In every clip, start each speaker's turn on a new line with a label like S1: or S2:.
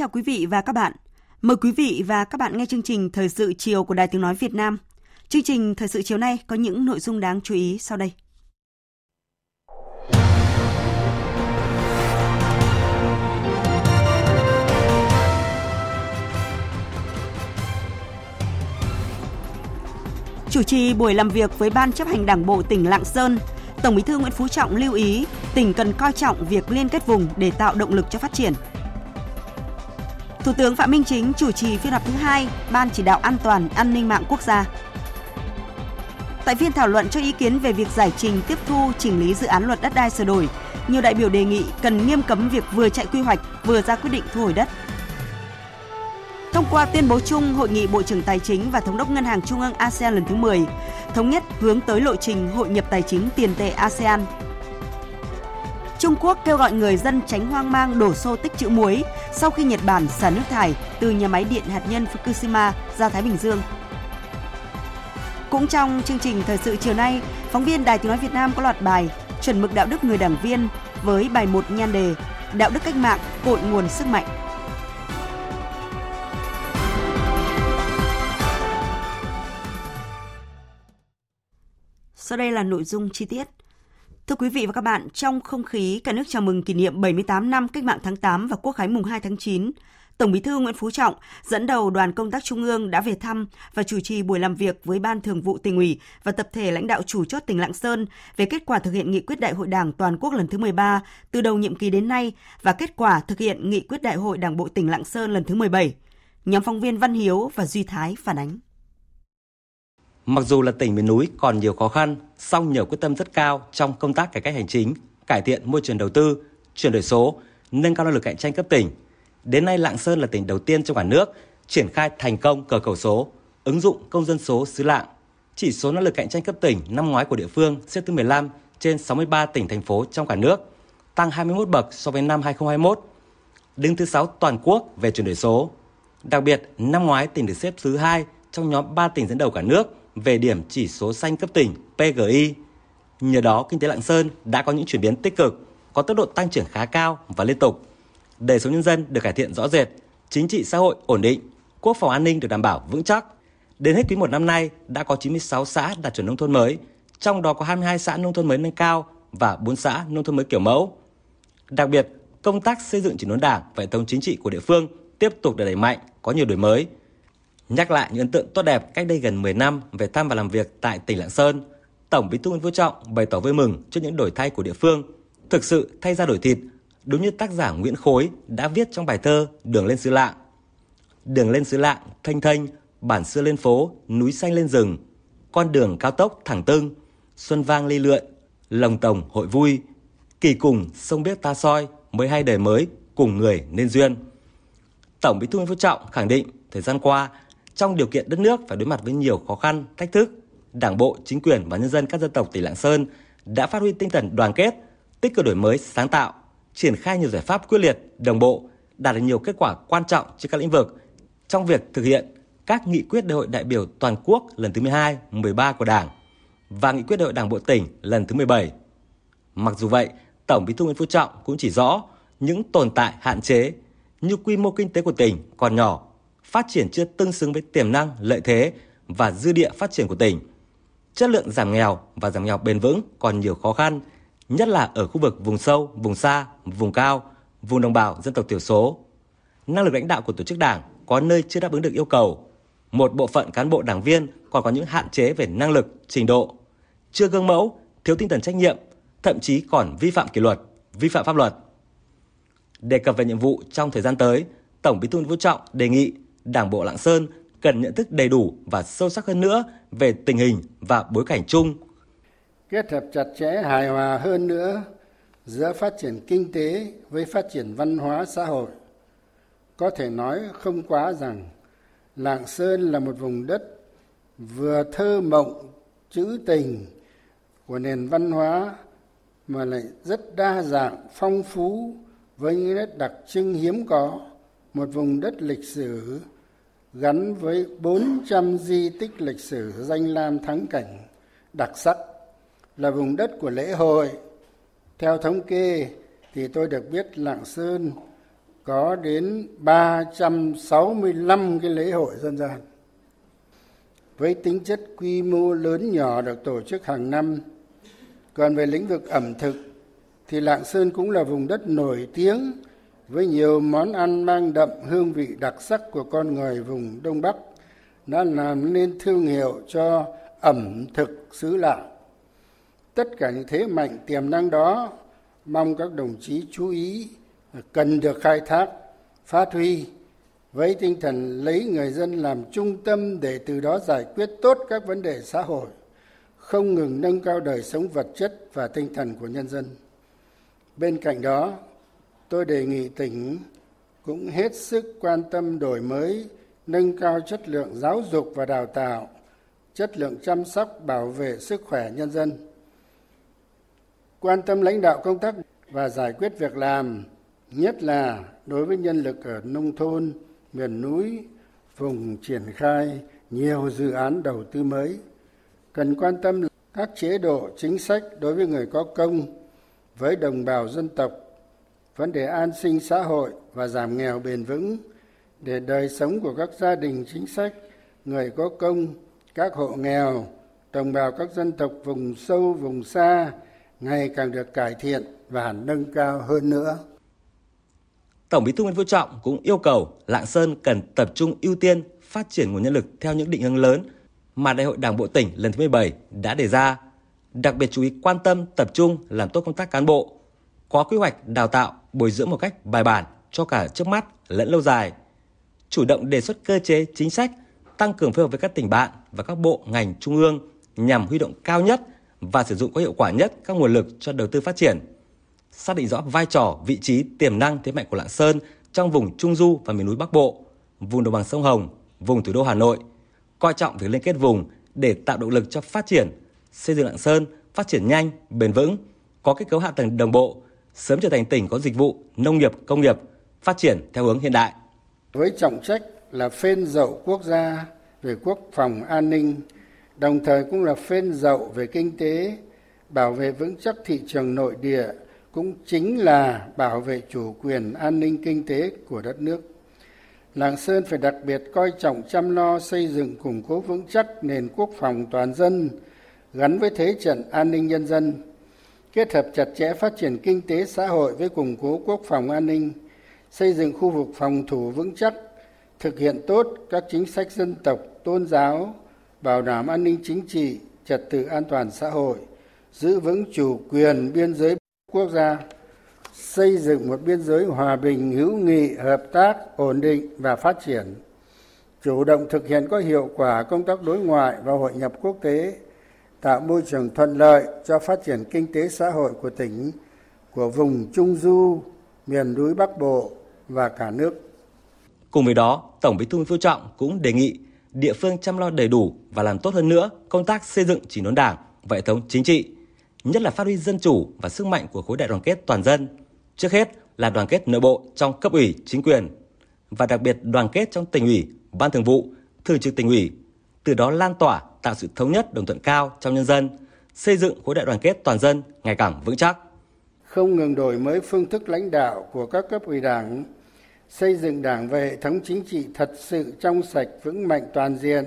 S1: Chào quý vị và các bạn. Mời quý vị và các bạn nghe chương trình Thời sự chiều của Đài Tiếng Nói Việt Nam. Chương trình Thời sự chiều nay có những nội dung đáng chú ý sau đây. Chủ trì buổi làm việc với Ban chấp hành Đảng bộ tỉnh Lạng Sơn, Tổng Bí thư Nguyễn Phú Trọng lưu ý tỉnh cần coi trọng việc liên kết vùng để tạo động lực cho phát triển. Thủ tướng Phạm Minh Chính chủ trì phiên họp thứ hai Ban chỉ đạo an toàn an ninh mạng quốc gia. Tại phiên thảo luận cho ý kiến về việc giải trình tiếp thu chỉnh lý dự án luật đất đai sửa đổi, nhiều đại biểu đề nghị cần nghiêm cấm việc vừa chạy quy hoạch vừa ra quyết định thu hồi đất. Thông qua tuyên bố chung Hội nghị Bộ trưởng Tài chính và Thống đốc Ngân hàng Trung ương ASEAN lần thứ 10, thống nhất hướng tới lộ trình hội nhập tài chính tiền tệ ASEAN. Trung Quốc kêu gọi người dân tránh hoang mang đổ xô tích trữ muối sau khi Nhật Bản xả nước thải từ nhà máy điện hạt nhân Fukushima ra Thái Bình Dương. Cũng trong chương trình thời sự chiều nay, phóng viên Đài Tiếng nói Việt Nam có loạt bài chuẩn mực đạo đức người đảng viên với bài 1 nhan đề Đạo đức cách mạng cội nguồn sức mạnh. Sau đây là nội dung chi tiết. Thưa quý vị và các bạn, trong không khí cả nước chào mừng kỷ niệm 78 năm Cách mạng tháng 8 và Quốc khánh mùng 2 tháng 9, Tổng Bí thư Nguyễn Phú Trọng dẫn đầu đoàn công tác Trung ương đã về thăm và chủ trì buổi làm việc với Ban Thường vụ tỉnh ủy và tập thể lãnh đạo chủ chốt tỉnh Lạng Sơn về kết quả thực hiện nghị quyết Đại hội Đảng toàn quốc lần thứ 13 từ đầu nhiệm kỳ đến nay và kết quả thực hiện nghị quyết Đại hội Đảng bộ tỉnh Lạng Sơn lần thứ 17. Nhóm phóng viên Văn Hiếu và Duy Thái phản ánh.
S2: Mặc dù là tỉnh miền núi còn nhiều khó khăn, song nhờ quyết tâm rất cao trong công tác cải cách hành chính, cải thiện môi trường đầu tư, chuyển đổi số, nâng cao năng lực cạnh tranh cấp tỉnh. Đến nay Lạng Sơn là tỉnh đầu tiên trong cả nước triển khai thành công cờ khẩu số, ứng dụng công dân số xứ Lạng. Chỉ số năng lực cạnh tranh cấp tỉnh năm ngoái của địa phương xếp thứ 15 trên 63 tỉnh thành phố trong cả nước, tăng 21 bậc so với năm 2021. Đứng thứ 6 toàn quốc về chuyển đổi số. Đặc biệt, năm ngoái tỉnh được xếp thứ 2 trong nhóm 3 tỉnh dẫn đầu cả nước về điểm chỉ số xanh cấp tỉnh PGI. Nhờ đó, kinh tế Lạng Sơn đã có những chuyển biến tích cực, có tốc độ tăng trưởng khá cao và liên tục. Đời sống nhân dân được cải thiện rõ rệt, chính trị xã hội ổn định, quốc phòng an ninh được đảm bảo vững chắc. Đến hết quý một năm nay, đã có 96 xã đạt chuẩn nông thôn mới, trong đó có 22 xã nông thôn mới nâng cao và 4 xã nông thôn mới kiểu mẫu. Đặc biệt, công tác xây dựng chỉnh đốn đảng và hệ thống chính trị của địa phương tiếp tục được đẩy mạnh, có nhiều đổi mới – Nhắc lại những ấn tượng tốt đẹp cách đây gần 10 năm về thăm và làm việc tại tỉnh Lạng Sơn, Tổng Bí thư Nguyễn Phú Trọng bày tỏ vui mừng trước những đổi thay của địa phương, thực sự thay ra đổi thịt, đúng như tác giả Nguyễn Khối đã viết trong bài thơ Đường lên xứ Lạng. Đường lên xứ Lạng thanh thanh, bản xưa lên phố, núi xanh lên rừng, con đường cao tốc thẳng tưng, xuân vang ly lượn, lồng tổng hội vui, kỳ cùng sông biết ta soi, mới hai đời mới cùng người nên duyên. Tổng Bí thư Nguyễn Phú Trọng khẳng định thời gian qua trong điều kiện đất nước phải đối mặt với nhiều khó khăn, thách thức, Đảng bộ, chính quyền và nhân dân các dân tộc tỉnh Lạng Sơn đã phát huy tinh thần đoàn kết, tích cực đổi mới, sáng tạo, triển khai nhiều giải pháp quyết liệt, đồng bộ, đạt được nhiều kết quả quan trọng trên các lĩnh vực trong việc thực hiện các nghị quyết đại hội đại biểu toàn quốc lần thứ 12, 13 của Đảng và nghị quyết đại hội Đảng bộ tỉnh lần thứ 17. Mặc dù vậy, Tổng Bí thư Nguyễn Phú Trọng cũng chỉ rõ những tồn tại hạn chế như quy mô kinh tế của tỉnh còn nhỏ, phát triển chưa tương xứng với tiềm năng, lợi thế và dư địa phát triển của tỉnh. Chất lượng giảm nghèo và giảm nghèo bền vững còn nhiều khó khăn, nhất là ở khu vực vùng sâu, vùng xa, vùng cao, vùng đồng bào dân tộc thiểu số. Năng lực lãnh đạo của tổ chức đảng có nơi chưa đáp ứng được yêu cầu. Một bộ phận cán bộ đảng viên còn có những hạn chế về năng lực, trình độ, chưa gương mẫu, thiếu tinh thần trách nhiệm, thậm chí còn vi phạm kỷ luật, vi phạm pháp luật. Đề cập về nhiệm vụ trong thời gian tới, Tổng Bí thư Nguyễn Phú Trọng đề nghị Đảng bộ Lạng Sơn cần nhận thức đầy đủ và sâu sắc hơn nữa về tình hình và bối cảnh chung.
S3: Kết hợp chặt chẽ, hài hòa hơn nữa giữa phát triển kinh tế với phát triển văn hóa xã hội. Có thể nói không quá rằng Lạng Sơn là một vùng đất vừa thơ mộng, trữ tình của nền văn hóa mà lại rất đa dạng, phong phú với những nét đặc trưng hiếm có một vùng đất lịch sử gắn với 400 di tích lịch sử danh lam thắng cảnh đặc sắc là vùng đất của lễ hội theo thống kê thì tôi được biết Lạng Sơn có đến 365 cái lễ hội dân gian. Với tính chất quy mô lớn nhỏ được tổ chức hàng năm. Còn về lĩnh vực ẩm thực thì Lạng Sơn cũng là vùng đất nổi tiếng với nhiều món ăn mang đậm hương vị đặc sắc của con người vùng Đông Bắc đã làm nên thương hiệu cho ẩm thực xứ Lạng. Tất cả những thế mạnh tiềm năng đó mong các đồng chí chú ý cần được khai thác, phát huy với tinh thần lấy người dân làm trung tâm để từ đó giải quyết tốt các vấn đề xã hội, không ngừng nâng cao đời sống vật chất và tinh thần của nhân dân. Bên cạnh đó, tôi đề nghị tỉnh cũng hết sức quan tâm đổi mới, nâng cao chất lượng giáo dục và đào tạo, chất lượng chăm sóc bảo vệ sức khỏe nhân dân. Quan tâm lãnh đạo công tác và giải quyết việc làm, nhất là đối với nhân lực ở nông thôn, miền núi, vùng triển khai nhiều dự án đầu tư mới. Cần quan tâm các chế độ chính sách đối với người có công, với đồng bào dân tộc, vấn đề an sinh xã hội và giảm nghèo bền vững để đời sống của các gia đình chính sách, người có công, các hộ nghèo, đồng bào các dân tộc vùng sâu, vùng xa ngày càng được cải thiện và nâng cao hơn nữa.
S2: Tổng Bí thư Nguyễn Phú Trọng cũng yêu cầu Lạng Sơn cần tập trung ưu tiên phát triển nguồn nhân lực theo những định hướng lớn mà Đại hội Đảng bộ tỉnh lần thứ 17 đã đề ra. Đặc biệt chú ý quan tâm tập trung làm tốt công tác cán bộ, có quy hoạch đào tạo, bồi dưỡng một cách bài bản cho cả trước mắt lẫn lâu dài. Chủ động đề xuất cơ chế chính sách, tăng cường phối hợp với các tỉnh bạn và các bộ ngành trung ương nhằm huy động cao nhất và sử dụng có hiệu quả nhất các nguồn lực cho đầu tư phát triển xác định rõ vai trò, vị trí, tiềm năng thế mạnh của Lạng Sơn trong vùng Trung Du và miền núi Bắc Bộ, vùng đồng bằng sông Hồng, vùng thủ đô Hà Nội, coi trọng việc liên kết vùng để tạo động lực cho phát triển, xây dựng Lạng Sơn phát triển nhanh, bền vững, có kết cấu hạ tầng đồng bộ, sớm trở thành tỉnh có dịch vụ, nông nghiệp, công nghiệp, phát triển theo hướng hiện đại.
S3: Với trọng trách là phên dậu quốc gia về quốc phòng an ninh, đồng thời cũng là phên dậu về kinh tế, bảo vệ vững chắc thị trường nội địa, cũng chính là bảo vệ chủ quyền an ninh kinh tế của đất nước lạng sơn phải đặc biệt coi trọng chăm lo xây dựng củng cố vững chắc nền quốc phòng toàn dân gắn với thế trận an ninh nhân dân kết hợp chặt chẽ phát triển kinh tế xã hội với củng cố quốc phòng an ninh, xây dựng khu vực phòng thủ vững chắc, thực hiện tốt các chính sách dân tộc, tôn giáo, bảo đảm an ninh chính trị, trật tự an toàn xã hội, giữ vững chủ quyền biên giới quốc gia, xây dựng một biên giới hòa bình, hữu nghị, hợp tác, ổn định và phát triển, chủ động thực hiện có hiệu quả công tác đối ngoại và hội nhập quốc tế tạo môi trường thuận lợi cho phát triển kinh tế xã hội của tỉnh của vùng trung du miền núi bắc bộ và cả nước
S2: cùng với đó tổng bí thư nguyễn phú trọng cũng đề nghị địa phương chăm lo đầy đủ và làm tốt hơn nữa công tác xây dựng chỉnh đốn đảng và hệ thống chính trị nhất là phát huy dân chủ và sức mạnh của khối đại đoàn kết toàn dân. Trước hết là đoàn kết nội bộ trong cấp ủy, chính quyền và đặc biệt đoàn kết trong tỉnh ủy, ban thường vụ, thường trực tỉnh ủy, từ đó lan tỏa tạo sự thống nhất đồng thuận cao trong nhân dân, xây dựng khối đại đoàn kết toàn dân ngày càng vững chắc.
S3: Không ngừng đổi mới phương thức lãnh đạo của các cấp ủy đảng, xây dựng đảng về hệ thống chính trị thật sự trong sạch vững mạnh toàn diện,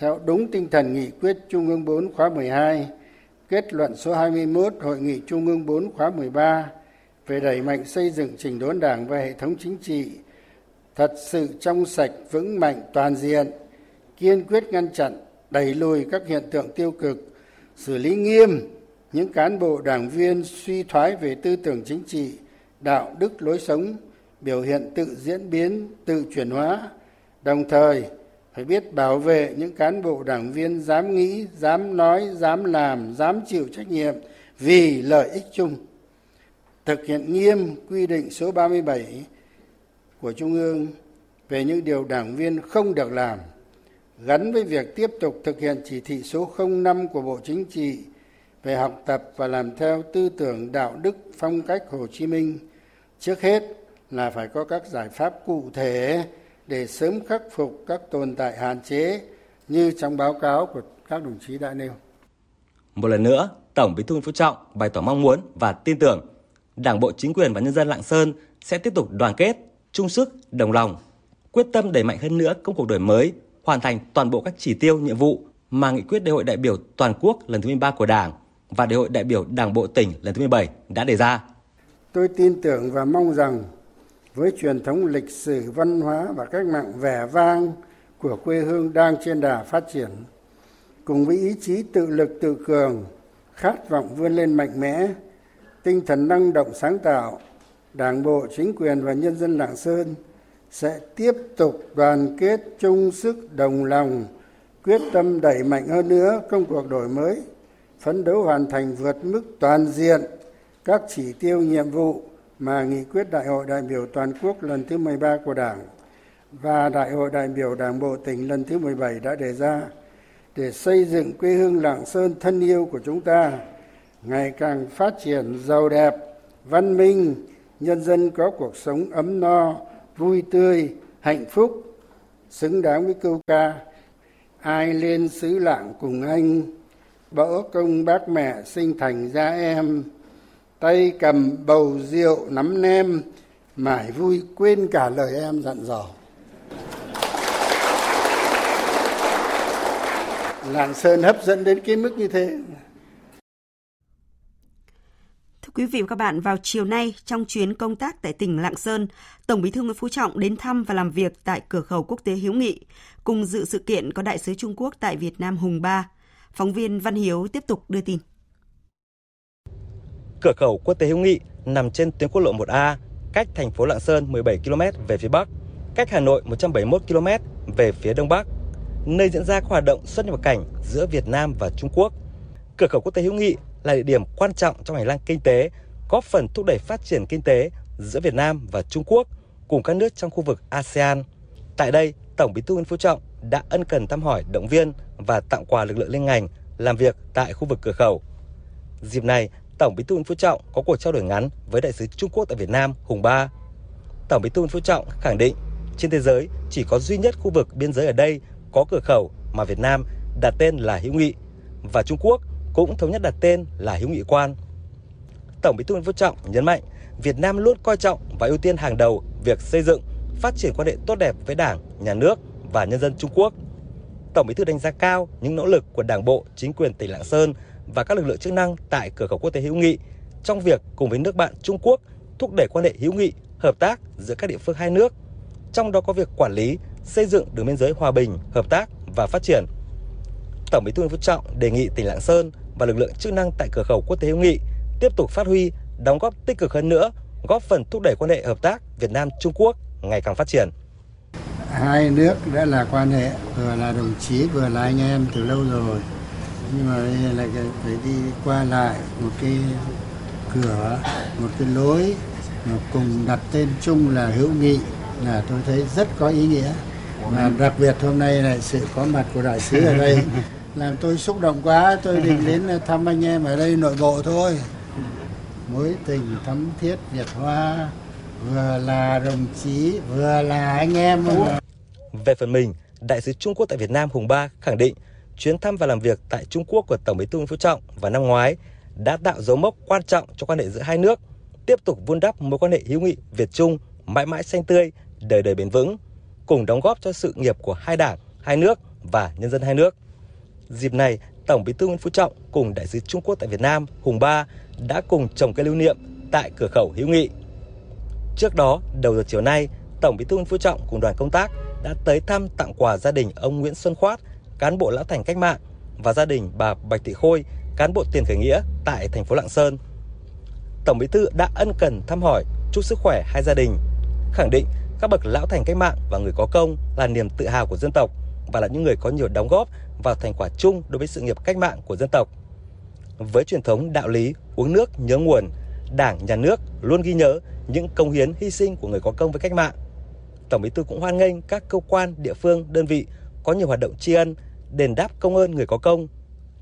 S3: theo đúng tinh thần nghị quyết Trung ương 4 khóa 12 kết luận số 21 Hội nghị Trung ương 4 khóa 13 về đẩy mạnh xây dựng chỉnh đốn đảng và hệ thống chính trị thật sự trong sạch vững mạnh toàn diện kiên quyết ngăn chặn đẩy lùi các hiện tượng tiêu cực, xử lý nghiêm những cán bộ đảng viên suy thoái về tư tưởng chính trị, đạo đức lối sống, biểu hiện tự diễn biến, tự chuyển hóa. Đồng thời, phải biết bảo vệ những cán bộ đảng viên dám nghĩ, dám nói, dám làm, dám chịu trách nhiệm vì lợi ích chung. Thực hiện nghiêm quy định số 37 của trung ương về những điều đảng viên không được làm gắn với việc tiếp tục thực hiện chỉ thị số 05 của Bộ Chính trị về học tập và làm theo tư tưởng đạo đức phong cách Hồ Chí Minh trước hết là phải có các giải pháp cụ thể để sớm khắc phục các tồn tại hạn chế như trong báo cáo của các đồng chí đã nêu.
S2: Một lần nữa, Tổng Bí thư Nguyễn Phú Trọng bày tỏ mong muốn và tin tưởng Đảng bộ chính quyền và nhân dân Lạng Sơn sẽ tiếp tục đoàn kết, chung sức, đồng lòng, quyết tâm đẩy mạnh hơn nữa công cuộc đổi mới, hoàn thành toàn bộ các chỉ tiêu, nhiệm vụ mà nghị quyết Đại hội đại biểu toàn quốc lần thứ 13 của Đảng và Đại hội đại biểu Đảng bộ tỉnh lần thứ 17 đã đề ra.
S3: Tôi tin tưởng và mong rằng với truyền thống lịch sử văn hóa và cách mạng vẻ vang của quê hương đang trên đà phát triển cùng với ý chí tự lực tự cường khát vọng vươn lên mạnh mẽ tinh thần năng động sáng tạo đảng bộ chính quyền và nhân dân lạng sơn sẽ tiếp tục đoàn kết chung sức đồng lòng quyết tâm đẩy mạnh hơn nữa công cuộc đổi mới phấn đấu hoàn thành vượt mức toàn diện các chỉ tiêu nhiệm vụ mà nghị quyết Đại hội đại biểu toàn quốc lần thứ 13 của Đảng và Đại hội đại biểu Đảng bộ tỉnh lần thứ 17 đã đề ra để xây dựng quê hương Lạng Sơn thân yêu của chúng ta ngày càng phát triển giàu đẹp, văn minh, nhân dân có cuộc sống ấm no, vui tươi, hạnh phúc, xứng đáng với câu ca ai lên xứ lạng cùng anh bỡ công bác mẹ sinh thành ra em. Tay cầm bầu rượu nắm nem mải vui quên cả lời em dặn dò. Lạng sơn hấp dẫn đến cái mức như thế.
S1: Thưa quý vị và các bạn, vào chiều nay trong chuyến công tác tại tỉnh Lạng Sơn, Tổng Bí thư Nguyễn Phú Trọng đến thăm và làm việc tại cửa khẩu quốc tế Hiếu Nghị. Cùng dự sự kiện có đại sứ Trung Quốc tại Việt Nam Hùng Ba. Phóng viên Văn Hiếu tiếp tục đưa tin.
S2: Cửa khẩu quốc tế Hiếu Nghị nằm trên tuyến quốc lộ 1A, cách thành phố Lạng Sơn 17 km về phía bắc, cách Hà Nội 171 km về phía đông bắc, nơi diễn ra các hoạt động xuất nhập cảnh giữa Việt Nam và Trung Quốc. Cửa khẩu quốc tế Hữu Nghị là địa điểm quan trọng trong hành lang kinh tế, góp phần thúc đẩy phát triển kinh tế giữa Việt Nam và Trung Quốc cùng các nước trong khu vực ASEAN. Tại đây, Tổng Bí thư Nguyễn Phú Trọng đã ân cần thăm hỏi, động viên và tặng quà lực lượng liên ngành làm việc tại khu vực cửa khẩu. Dịp này, Tổng Bí thư Nguyễn Phú Trọng có cuộc trao đổi ngắn với đại sứ Trung Quốc tại Việt Nam Hùng Ba. Tổng Bí thư Nguyễn Phú Trọng khẳng định trên thế giới chỉ có duy nhất khu vực biên giới ở đây có cửa khẩu mà Việt Nam đặt tên là hữu nghị và Trung Quốc cũng thống nhất đặt tên là hữu nghị quan. Tổng Bí thư Nguyễn Phú Trọng nhấn mạnh Việt Nam luôn coi trọng và ưu tiên hàng đầu việc xây dựng, phát triển quan hệ tốt đẹp với Đảng, Nhà nước và nhân dân Trung Quốc. Tổng Bí thư đánh giá cao những nỗ lực của Đảng bộ, chính quyền tỉnh Lạng Sơn và các lực lượng chức năng tại cửa khẩu quốc tế hữu nghị trong việc cùng với nước bạn Trung Quốc thúc đẩy quan hệ hữu nghị, hợp tác giữa các địa phương hai nước. Trong đó có việc quản lý, xây dựng đường biên giới hòa bình, hợp tác và phát triển. Tổng Bí thư Nguyễn Phú Trọng đề nghị tỉnh Lạng Sơn và lực lượng chức năng tại cửa khẩu quốc tế hữu nghị tiếp tục phát huy, đóng góp tích cực hơn nữa, góp phần thúc đẩy quan hệ hợp tác Việt Nam Trung Quốc ngày càng phát triển.
S3: Hai nước đã là quan hệ vừa là đồng chí vừa là anh em từ lâu rồi. Nhưng mà đây là phải đi qua lại một cái cửa một cái lối mà cùng đặt tên chung là hữu nghị là tôi thấy rất có ý nghĩa. Mà đặc biệt hôm nay là sự có mặt của đại sứ ở đây làm tôi xúc động quá tôi định đến thăm anh em ở đây nội bộ thôi mối tình thắm thiết Việt Hoa vừa là đồng chí vừa là anh em
S2: về phần mình đại sứ Trung Quốc tại Việt Nam Hùng Ba khẳng định chuyến thăm và làm việc tại Trung Quốc của Tổng Bí thư Nguyễn Phú Trọng vào năm ngoái đã tạo dấu mốc quan trọng cho quan hệ giữa hai nước, tiếp tục vun đắp mối quan hệ hữu nghị Việt Trung mãi mãi xanh tươi, đời đời bền vững, cùng đóng góp cho sự nghiệp của hai đảng, hai nước và nhân dân hai nước. Dịp này, Tổng Bí thư Nguyễn Phú Trọng cùng đại sứ Trung Quốc tại Việt Nam Hùng Ba đã cùng trồng cây lưu niệm tại cửa khẩu hữu nghị. Trước đó, đầu giờ chiều nay, Tổng Bí thư Nguyễn Phú Trọng cùng đoàn công tác đã tới thăm tặng quà gia đình ông Nguyễn Xuân Khoát, cán bộ lão thành cách mạng và gia đình bà Bạch Thị Khôi cán bộ tiền khởi nghĩa tại thành phố Lạng Sơn. Tổng Bí thư đã ân cần thăm hỏi, chúc sức khỏe hai gia đình, khẳng định các bậc lão thành cách mạng và người có công là niềm tự hào của dân tộc và là những người có nhiều đóng góp vào thành quả chung đối với sự nghiệp cách mạng của dân tộc. Với truyền thống đạo lý uống nước nhớ nguồn, Đảng, Nhà nước luôn ghi nhớ những công hiến hy sinh của người có công với cách mạng. Tổng Bí thư cũng hoan nghênh các cơ quan, địa phương, đơn vị có nhiều hoạt động tri ân, đền đáp công ơn người có công,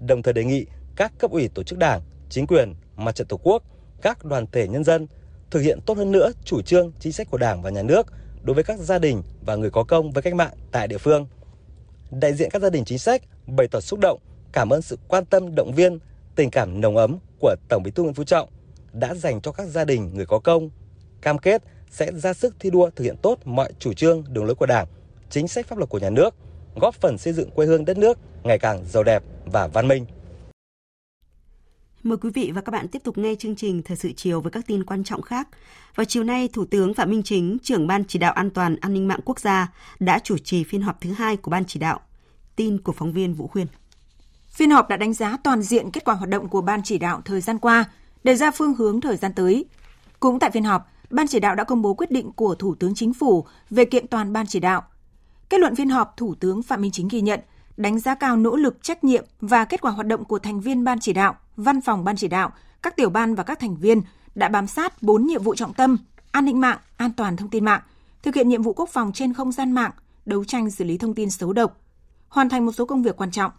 S2: đồng thời đề nghị các cấp ủy tổ chức đảng, chính quyền, mặt trận tổ quốc, các đoàn thể nhân dân thực hiện tốt hơn nữa chủ trương chính sách của Đảng và Nhà nước đối với các gia đình và người có công với cách mạng tại địa phương. Đại diện các gia đình chính sách bày tỏ xúc động, cảm ơn sự quan tâm động viên, tình cảm nồng ấm của Tổng Bí thư Nguyễn Phú Trọng đã dành cho các gia đình người có công, cam kết sẽ ra sức thi đua thực hiện tốt mọi chủ trương, đường lối của Đảng, chính sách pháp luật của nhà nước, góp phần xây dựng quê hương đất nước ngày càng giàu đẹp và văn minh.
S1: Mời quý vị và các bạn tiếp tục nghe chương trình Thời sự chiều với các tin quan trọng khác. Vào chiều nay, Thủ tướng Phạm Minh Chính, trưởng Ban Chỉ đạo An toàn An ninh mạng quốc gia, đã chủ trì phiên họp thứ hai của Ban Chỉ đạo. Tin của phóng viên Vũ Khuyên.
S4: Phiên họp đã đánh giá toàn diện kết quả hoạt động của Ban Chỉ đạo thời gian qua, đề ra phương hướng thời gian tới. Cũng tại phiên họp, Ban Chỉ đạo đã công bố quyết định của Thủ tướng Chính phủ về kiện toàn Ban Chỉ đạo. Kết luận phiên họp, Thủ tướng Phạm Minh Chính ghi nhận, đánh giá cao nỗ lực, trách nhiệm và kết quả hoạt động của thành viên Ban Chỉ đạo, Văn phòng Ban Chỉ đạo, các tiểu ban và các thành viên đã bám sát 4 nhiệm vụ trọng tâm: an ninh mạng, an toàn thông tin mạng, thực hiện nhiệm vụ quốc phòng trên không gian mạng, đấu tranh xử lý thông tin xấu độc, hoàn thành một số công việc quan trọng.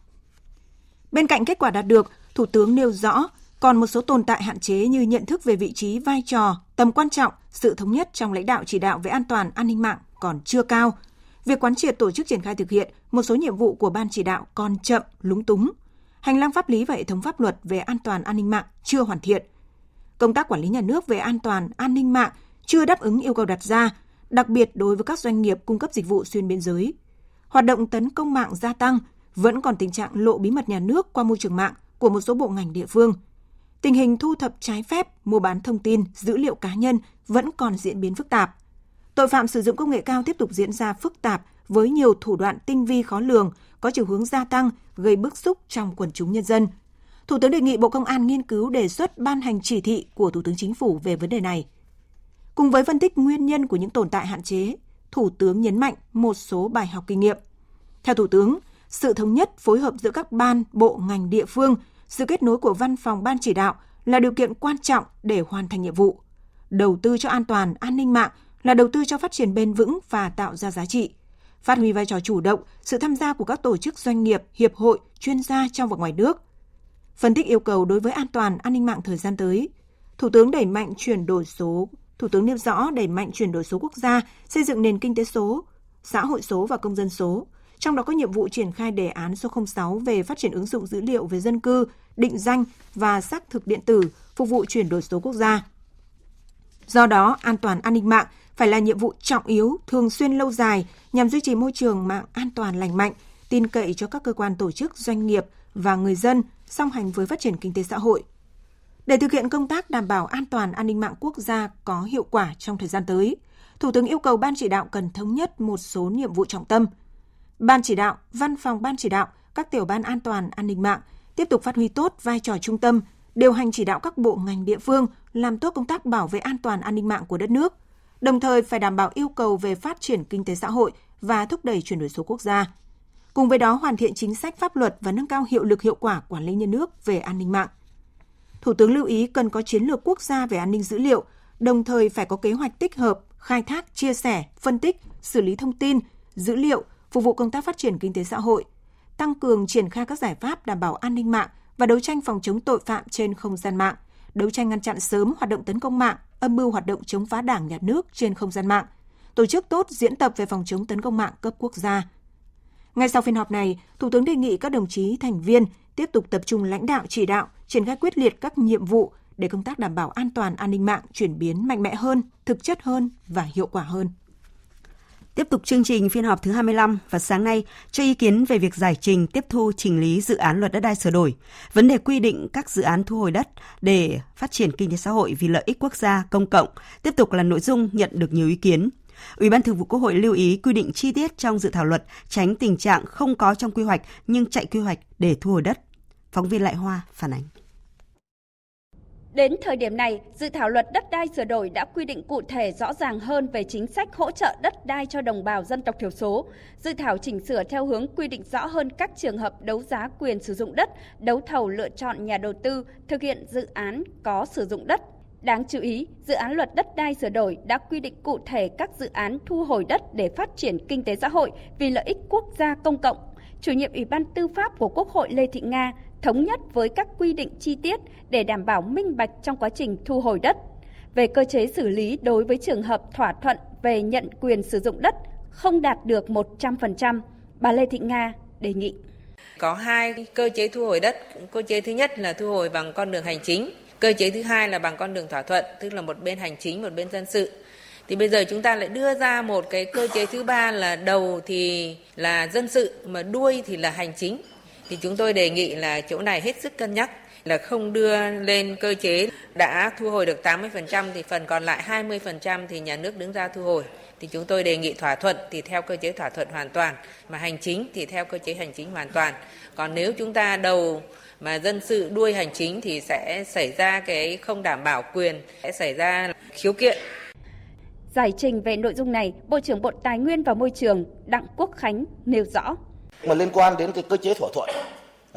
S4: Bên cạnh kết quả đạt được, Thủ tướng nêu rõ còn một số tồn tại hạn chế như nhận thức về vị trí, vai trò, tầm quan trọng, sự thống nhất trong lãnh đạo chỉ đạo về an toàn an ninh mạng còn chưa cao. Việc quán triệt tổ chức triển khai thực hiện một số nhiệm vụ của ban chỉ đạo còn chậm, lúng túng. Hành lang pháp lý và hệ thống pháp luật về an toàn an ninh mạng chưa hoàn thiện. Công tác quản lý nhà nước về an toàn an ninh mạng chưa đáp ứng yêu cầu đặt ra, đặc biệt đối với các doanh nghiệp cung cấp dịch vụ xuyên biên giới. Hoạt động tấn công mạng gia tăng, vẫn còn tình trạng lộ bí mật nhà nước qua môi trường mạng của một số bộ ngành địa phương – tình hình thu thập trái phép, mua bán thông tin, dữ liệu cá nhân vẫn còn diễn biến phức tạp. Tội phạm sử dụng công nghệ cao tiếp tục diễn ra phức tạp với nhiều thủ đoạn tinh vi khó lường, có chiều hướng gia tăng, gây bức xúc trong quần chúng nhân dân. Thủ tướng đề nghị Bộ Công an nghiên cứu đề xuất ban hành chỉ thị của Thủ tướng Chính phủ về vấn đề này. Cùng với phân tích nguyên nhân của những tồn tại hạn chế, Thủ tướng nhấn mạnh một số bài học kinh nghiệm. Theo Thủ tướng, sự thống nhất phối hợp giữa các ban, bộ, ngành địa phương – sự kết nối của văn phòng ban chỉ đạo là điều kiện quan trọng để hoàn thành nhiệm vụ. Đầu tư cho an toàn, an ninh mạng là đầu tư cho phát triển bền vững và tạo ra giá trị. Phát huy vai trò chủ động, sự tham gia của các tổ chức doanh nghiệp, hiệp hội, chuyên gia trong và ngoài nước. Phân tích yêu cầu đối với an toàn, an ninh mạng thời gian tới. Thủ tướng đẩy mạnh chuyển đổi số. Thủ tướng nêu rõ đẩy mạnh chuyển đổi số quốc gia, xây dựng nền kinh tế số, xã hội số và công dân số, trong đó có nhiệm vụ triển khai đề án số 06 về phát triển ứng dụng dữ liệu về dân cư, định danh và xác thực điện tử phục vụ chuyển đổi số quốc gia. Do đó, an toàn an ninh mạng phải là nhiệm vụ trọng yếu, thường xuyên lâu dài nhằm duy trì môi trường mạng an toàn lành mạnh, tin cậy cho các cơ quan tổ chức, doanh nghiệp và người dân song hành với phát triển kinh tế xã hội. Để thực hiện công tác đảm bảo an toàn an ninh mạng quốc gia có hiệu quả trong thời gian tới, Thủ tướng yêu cầu Ban chỉ đạo cần thống nhất một số nhiệm vụ trọng tâm – Ban chỉ đạo, văn phòng ban chỉ đạo, các tiểu ban an toàn an ninh mạng tiếp tục phát huy tốt vai trò trung tâm, điều hành chỉ đạo các bộ ngành địa phương làm tốt công tác bảo vệ an toàn an ninh mạng của đất nước, đồng thời phải đảm bảo yêu cầu về phát triển kinh tế xã hội và thúc đẩy chuyển đổi số quốc gia. Cùng với đó hoàn thiện chính sách pháp luật và nâng cao hiệu lực hiệu quả quản lý nhà nước về an ninh mạng. Thủ tướng lưu ý cần có chiến lược quốc gia về an ninh dữ liệu, đồng thời phải có kế hoạch tích hợp, khai thác, chia sẻ, phân tích, xử lý thông tin, dữ liệu phục vụ công tác phát triển kinh tế xã hội, tăng cường triển khai các giải pháp đảm bảo an ninh mạng và đấu tranh phòng chống tội phạm trên không gian mạng, đấu tranh ngăn chặn sớm hoạt động tấn công mạng, âm mưu hoạt động chống phá đảng nhà nước trên không gian mạng, tổ chức tốt diễn tập về phòng chống tấn công mạng cấp quốc gia. Ngay sau phiên họp này, Thủ tướng đề nghị các đồng chí thành viên tiếp tục tập trung lãnh đạo chỉ đạo, triển khai quyết liệt các nhiệm vụ để công tác đảm bảo an toàn an ninh mạng chuyển biến mạnh mẽ hơn, thực chất hơn và hiệu quả hơn.
S1: Tiếp tục chương trình phiên họp thứ 25 và sáng nay cho ý kiến về việc giải trình tiếp thu trình lý dự án luật đất đai sửa đổi, vấn đề quy định các dự án thu hồi đất để phát triển kinh tế xã hội vì lợi ích quốc gia công cộng tiếp tục là nội dung nhận được nhiều ý kiến. Ủy ban Thường vụ Quốc hội lưu ý quy định chi tiết trong dự thảo luật tránh tình trạng không có trong quy hoạch nhưng chạy quy hoạch để thu hồi đất. Phóng viên Lại Hoa phản ánh.
S5: Đến thời điểm này, dự thảo luật đất đai sửa đổi đã quy định cụ thể rõ ràng hơn về chính sách hỗ trợ đất đai cho đồng bào dân tộc thiểu số. Dự thảo chỉnh sửa theo hướng quy định rõ hơn các trường hợp đấu giá quyền sử dụng đất, đấu thầu lựa chọn nhà đầu tư, thực hiện dự án có sử dụng đất. Đáng chú ý, dự án luật đất đai sửa đổi đã quy định cụ thể các dự án thu hồi đất để phát triển kinh tế xã hội vì lợi ích quốc gia công cộng. Chủ nhiệm Ủy ban Tư pháp của Quốc hội Lê Thị Nga thống nhất với các quy định chi tiết để đảm bảo minh bạch trong quá trình thu hồi đất. Về cơ chế xử lý đối với trường hợp thỏa thuận về nhận quyền sử dụng đất không đạt được 100%, bà Lê Thị Nga đề nghị.
S6: Có hai cơ chế thu hồi đất. Cơ chế thứ nhất là thu hồi bằng con đường hành chính. Cơ chế thứ hai là bằng con đường thỏa thuận, tức là một bên hành chính, một bên dân sự. Thì bây giờ chúng ta lại đưa ra một cái cơ chế thứ ba là đầu thì là dân sự mà đuôi thì là hành chính thì chúng tôi đề nghị là chỗ này hết sức cân nhắc là không đưa lên cơ chế đã thu hồi được 80% thì phần còn lại 20% thì nhà nước đứng ra thu hồi. Thì chúng tôi đề nghị thỏa thuận thì theo cơ chế thỏa thuận hoàn toàn, mà hành chính thì theo cơ chế hành chính hoàn toàn. Còn nếu chúng ta đầu mà dân sự đuôi hành chính thì sẽ xảy ra cái không đảm bảo quyền, sẽ xảy ra khiếu kiện.
S5: Giải trình về nội dung này, Bộ trưởng Bộ Tài nguyên và Môi trường Đặng Quốc Khánh nêu rõ
S7: mà liên quan đến cái cơ chế thỏa thuận.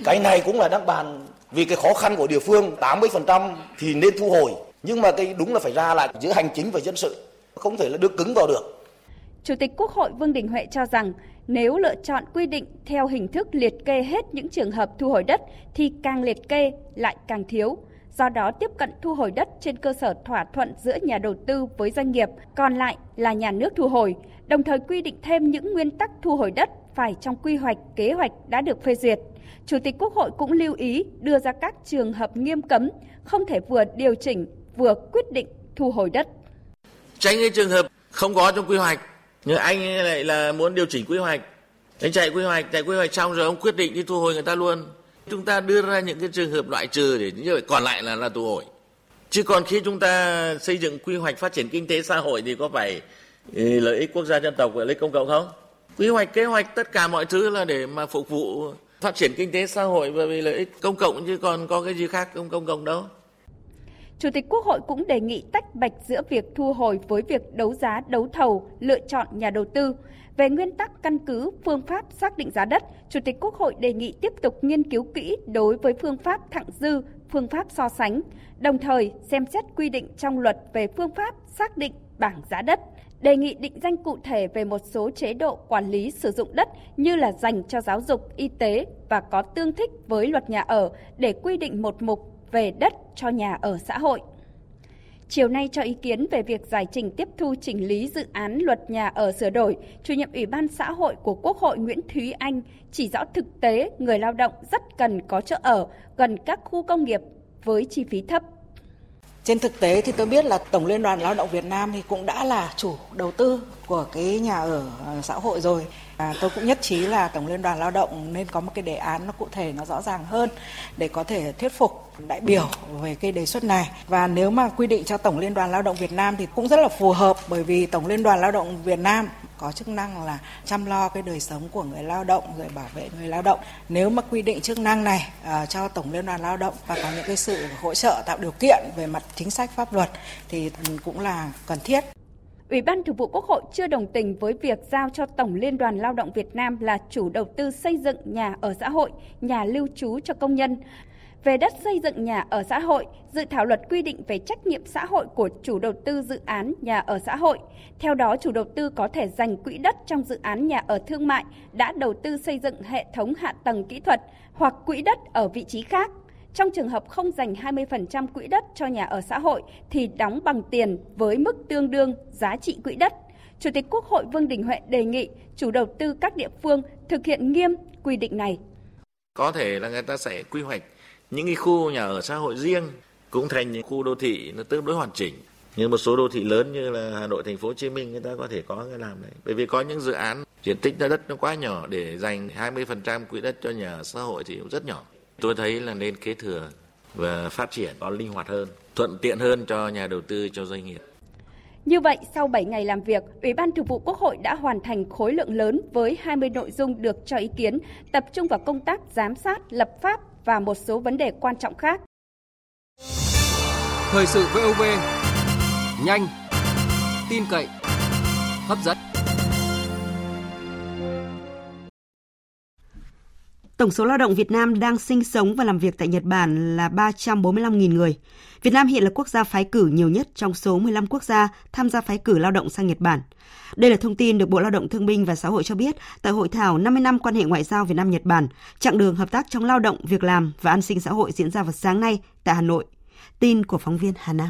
S7: Cái này cũng là đang bàn vì cái khó khăn của địa phương 80% thì nên thu hồi. Nhưng mà cái đúng là phải ra lại giữa hành chính và dân sự. Không thể là đưa cứng vào được.
S5: Chủ tịch Quốc hội Vương Đình Huệ cho rằng nếu lựa chọn quy định theo hình thức liệt kê hết những trường hợp thu hồi đất thì càng liệt kê lại càng thiếu. Do đó tiếp cận thu hồi đất trên cơ sở thỏa thuận giữa nhà đầu tư với doanh nghiệp, còn lại là nhà nước thu hồi, đồng thời quy định thêm những nguyên tắc thu hồi đất phải trong quy hoạch, kế hoạch đã được phê duyệt. Chủ tịch Quốc hội cũng lưu ý đưa ra các trường hợp nghiêm cấm, không thể vừa điều chỉnh vừa quyết định thu hồi đất.
S8: Tránh cái trường hợp không có trong quy hoạch, nhưng anh lại là muốn điều chỉnh quy hoạch. Anh chạy quy hoạch, chạy quy hoạch xong rồi ông quyết định đi thu hồi người ta luôn. Chúng ta đưa ra những cái trường hợp loại trừ để như vậy còn lại là là thu hồi. Chứ còn khi chúng ta xây dựng quy hoạch phát triển kinh tế xã hội thì có phải ừ, lợi ích quốc gia dân tộc và lợi ích công cộng không? Quy hoạch kế hoạch tất cả mọi thứ là để mà phục vụ phát triển kinh tế xã hội và vì lợi ích công cộng chứ còn có cái gì khác không công cộng đâu.
S5: Chủ tịch Quốc hội cũng đề nghị tách bạch giữa việc thu hồi với việc đấu giá, đấu thầu, lựa chọn nhà đầu tư. Về nguyên tắc căn cứ phương pháp xác định giá đất, Chủ tịch Quốc hội đề nghị tiếp tục nghiên cứu kỹ đối với phương pháp thặng dư, phương pháp so sánh, đồng thời xem xét quy định trong luật về phương pháp xác định bảng giá đất đề nghị định danh cụ thể về một số chế độ quản lý sử dụng đất như là dành cho giáo dục, y tế và có tương thích với luật nhà ở để quy định một mục về đất cho nhà ở xã hội. Chiều nay cho ý kiến về việc giải trình tiếp thu chỉnh lý dự án luật nhà ở sửa đổi, chủ nhiệm Ủy ban xã hội của Quốc hội Nguyễn Thúy Anh chỉ rõ thực tế người lao động rất cần có chỗ ở gần các khu công nghiệp với chi phí thấp
S9: trên thực tế thì tôi biết là Tổng Liên đoàn Lao động Việt Nam thì cũng đã là chủ đầu tư của cái nhà ở ờ, xã hội rồi. À, tôi cũng nhất trí là Tổng Liên đoàn Lao động nên có một cái đề án nó cụ thể nó rõ ràng hơn để có thể thuyết phục đại biểu về cái đề xuất này. Và nếu mà quy định cho Tổng Liên đoàn Lao động Việt Nam thì cũng rất là phù hợp bởi vì Tổng Liên đoàn Lao động Việt Nam có chức năng là chăm lo cái đời sống của người lao động rồi bảo vệ người lao động. Nếu mà quy định chức năng này uh, cho Tổng Liên đoàn Lao động và có những cái sự hỗ trợ tạo điều kiện về mặt chính sách pháp luật thì cũng là cần thiết.
S5: Ủy ban Thường vụ Quốc hội chưa đồng tình với việc giao cho Tổng Liên đoàn Lao động Việt Nam là chủ đầu tư xây dựng nhà ở xã hội, nhà lưu trú cho công nhân. Về đất xây dựng nhà ở xã hội, dự thảo luật quy định về trách nhiệm xã hội của chủ đầu tư dự án nhà ở xã hội. Theo đó, chủ đầu tư có thể dành quỹ đất trong dự án nhà ở thương mại đã đầu tư xây dựng hệ thống hạ tầng kỹ thuật hoặc quỹ đất ở vị trí khác trong trường hợp không dành 20% quỹ đất cho nhà ở xã hội thì đóng bằng tiền với mức tương đương giá trị quỹ đất. Chủ tịch Quốc hội Vương Đình Huệ đề nghị chủ đầu tư các địa phương thực hiện nghiêm quy định này.
S8: Có thể là người ta sẽ quy hoạch những cái khu nhà ở xã hội riêng cũng thành những khu đô thị nó tương đối hoàn chỉnh. Nhưng một số đô thị lớn như là Hà Nội, Thành phố Hồ Chí Minh người ta có thể có cái làm đấy. Bởi vì có những dự án diện tích đất nó quá nhỏ để dành 20% quỹ đất cho nhà ở xã hội thì cũng rất nhỏ. Tôi thấy là nên kế thừa và phát triển có linh hoạt hơn, thuận tiện hơn cho nhà đầu tư, cho doanh nghiệp.
S5: Như vậy, sau 7 ngày làm việc, Ủy ban Thường vụ Quốc hội đã hoàn thành khối lượng lớn với 20 nội dung được cho ý kiến, tập trung vào công tác giám sát, lập pháp và một số vấn đề quan trọng khác.
S10: Thời sự VOV nhanh, tin cậy, hấp dẫn.
S1: Tổng số lao động Việt Nam đang sinh sống và làm việc tại Nhật Bản là 345.000 người. Việt Nam hiện là quốc gia phái cử nhiều nhất trong số 15 quốc gia tham gia phái cử lao động sang Nhật Bản. Đây là thông tin được Bộ Lao động Thương binh và Xã hội cho biết tại hội thảo 50 năm quan hệ ngoại giao Việt Nam Nhật Bản, chặng đường hợp tác trong lao động, việc làm và an sinh xã hội diễn ra vào sáng nay tại Hà Nội. Tin của phóng viên Hà Nam.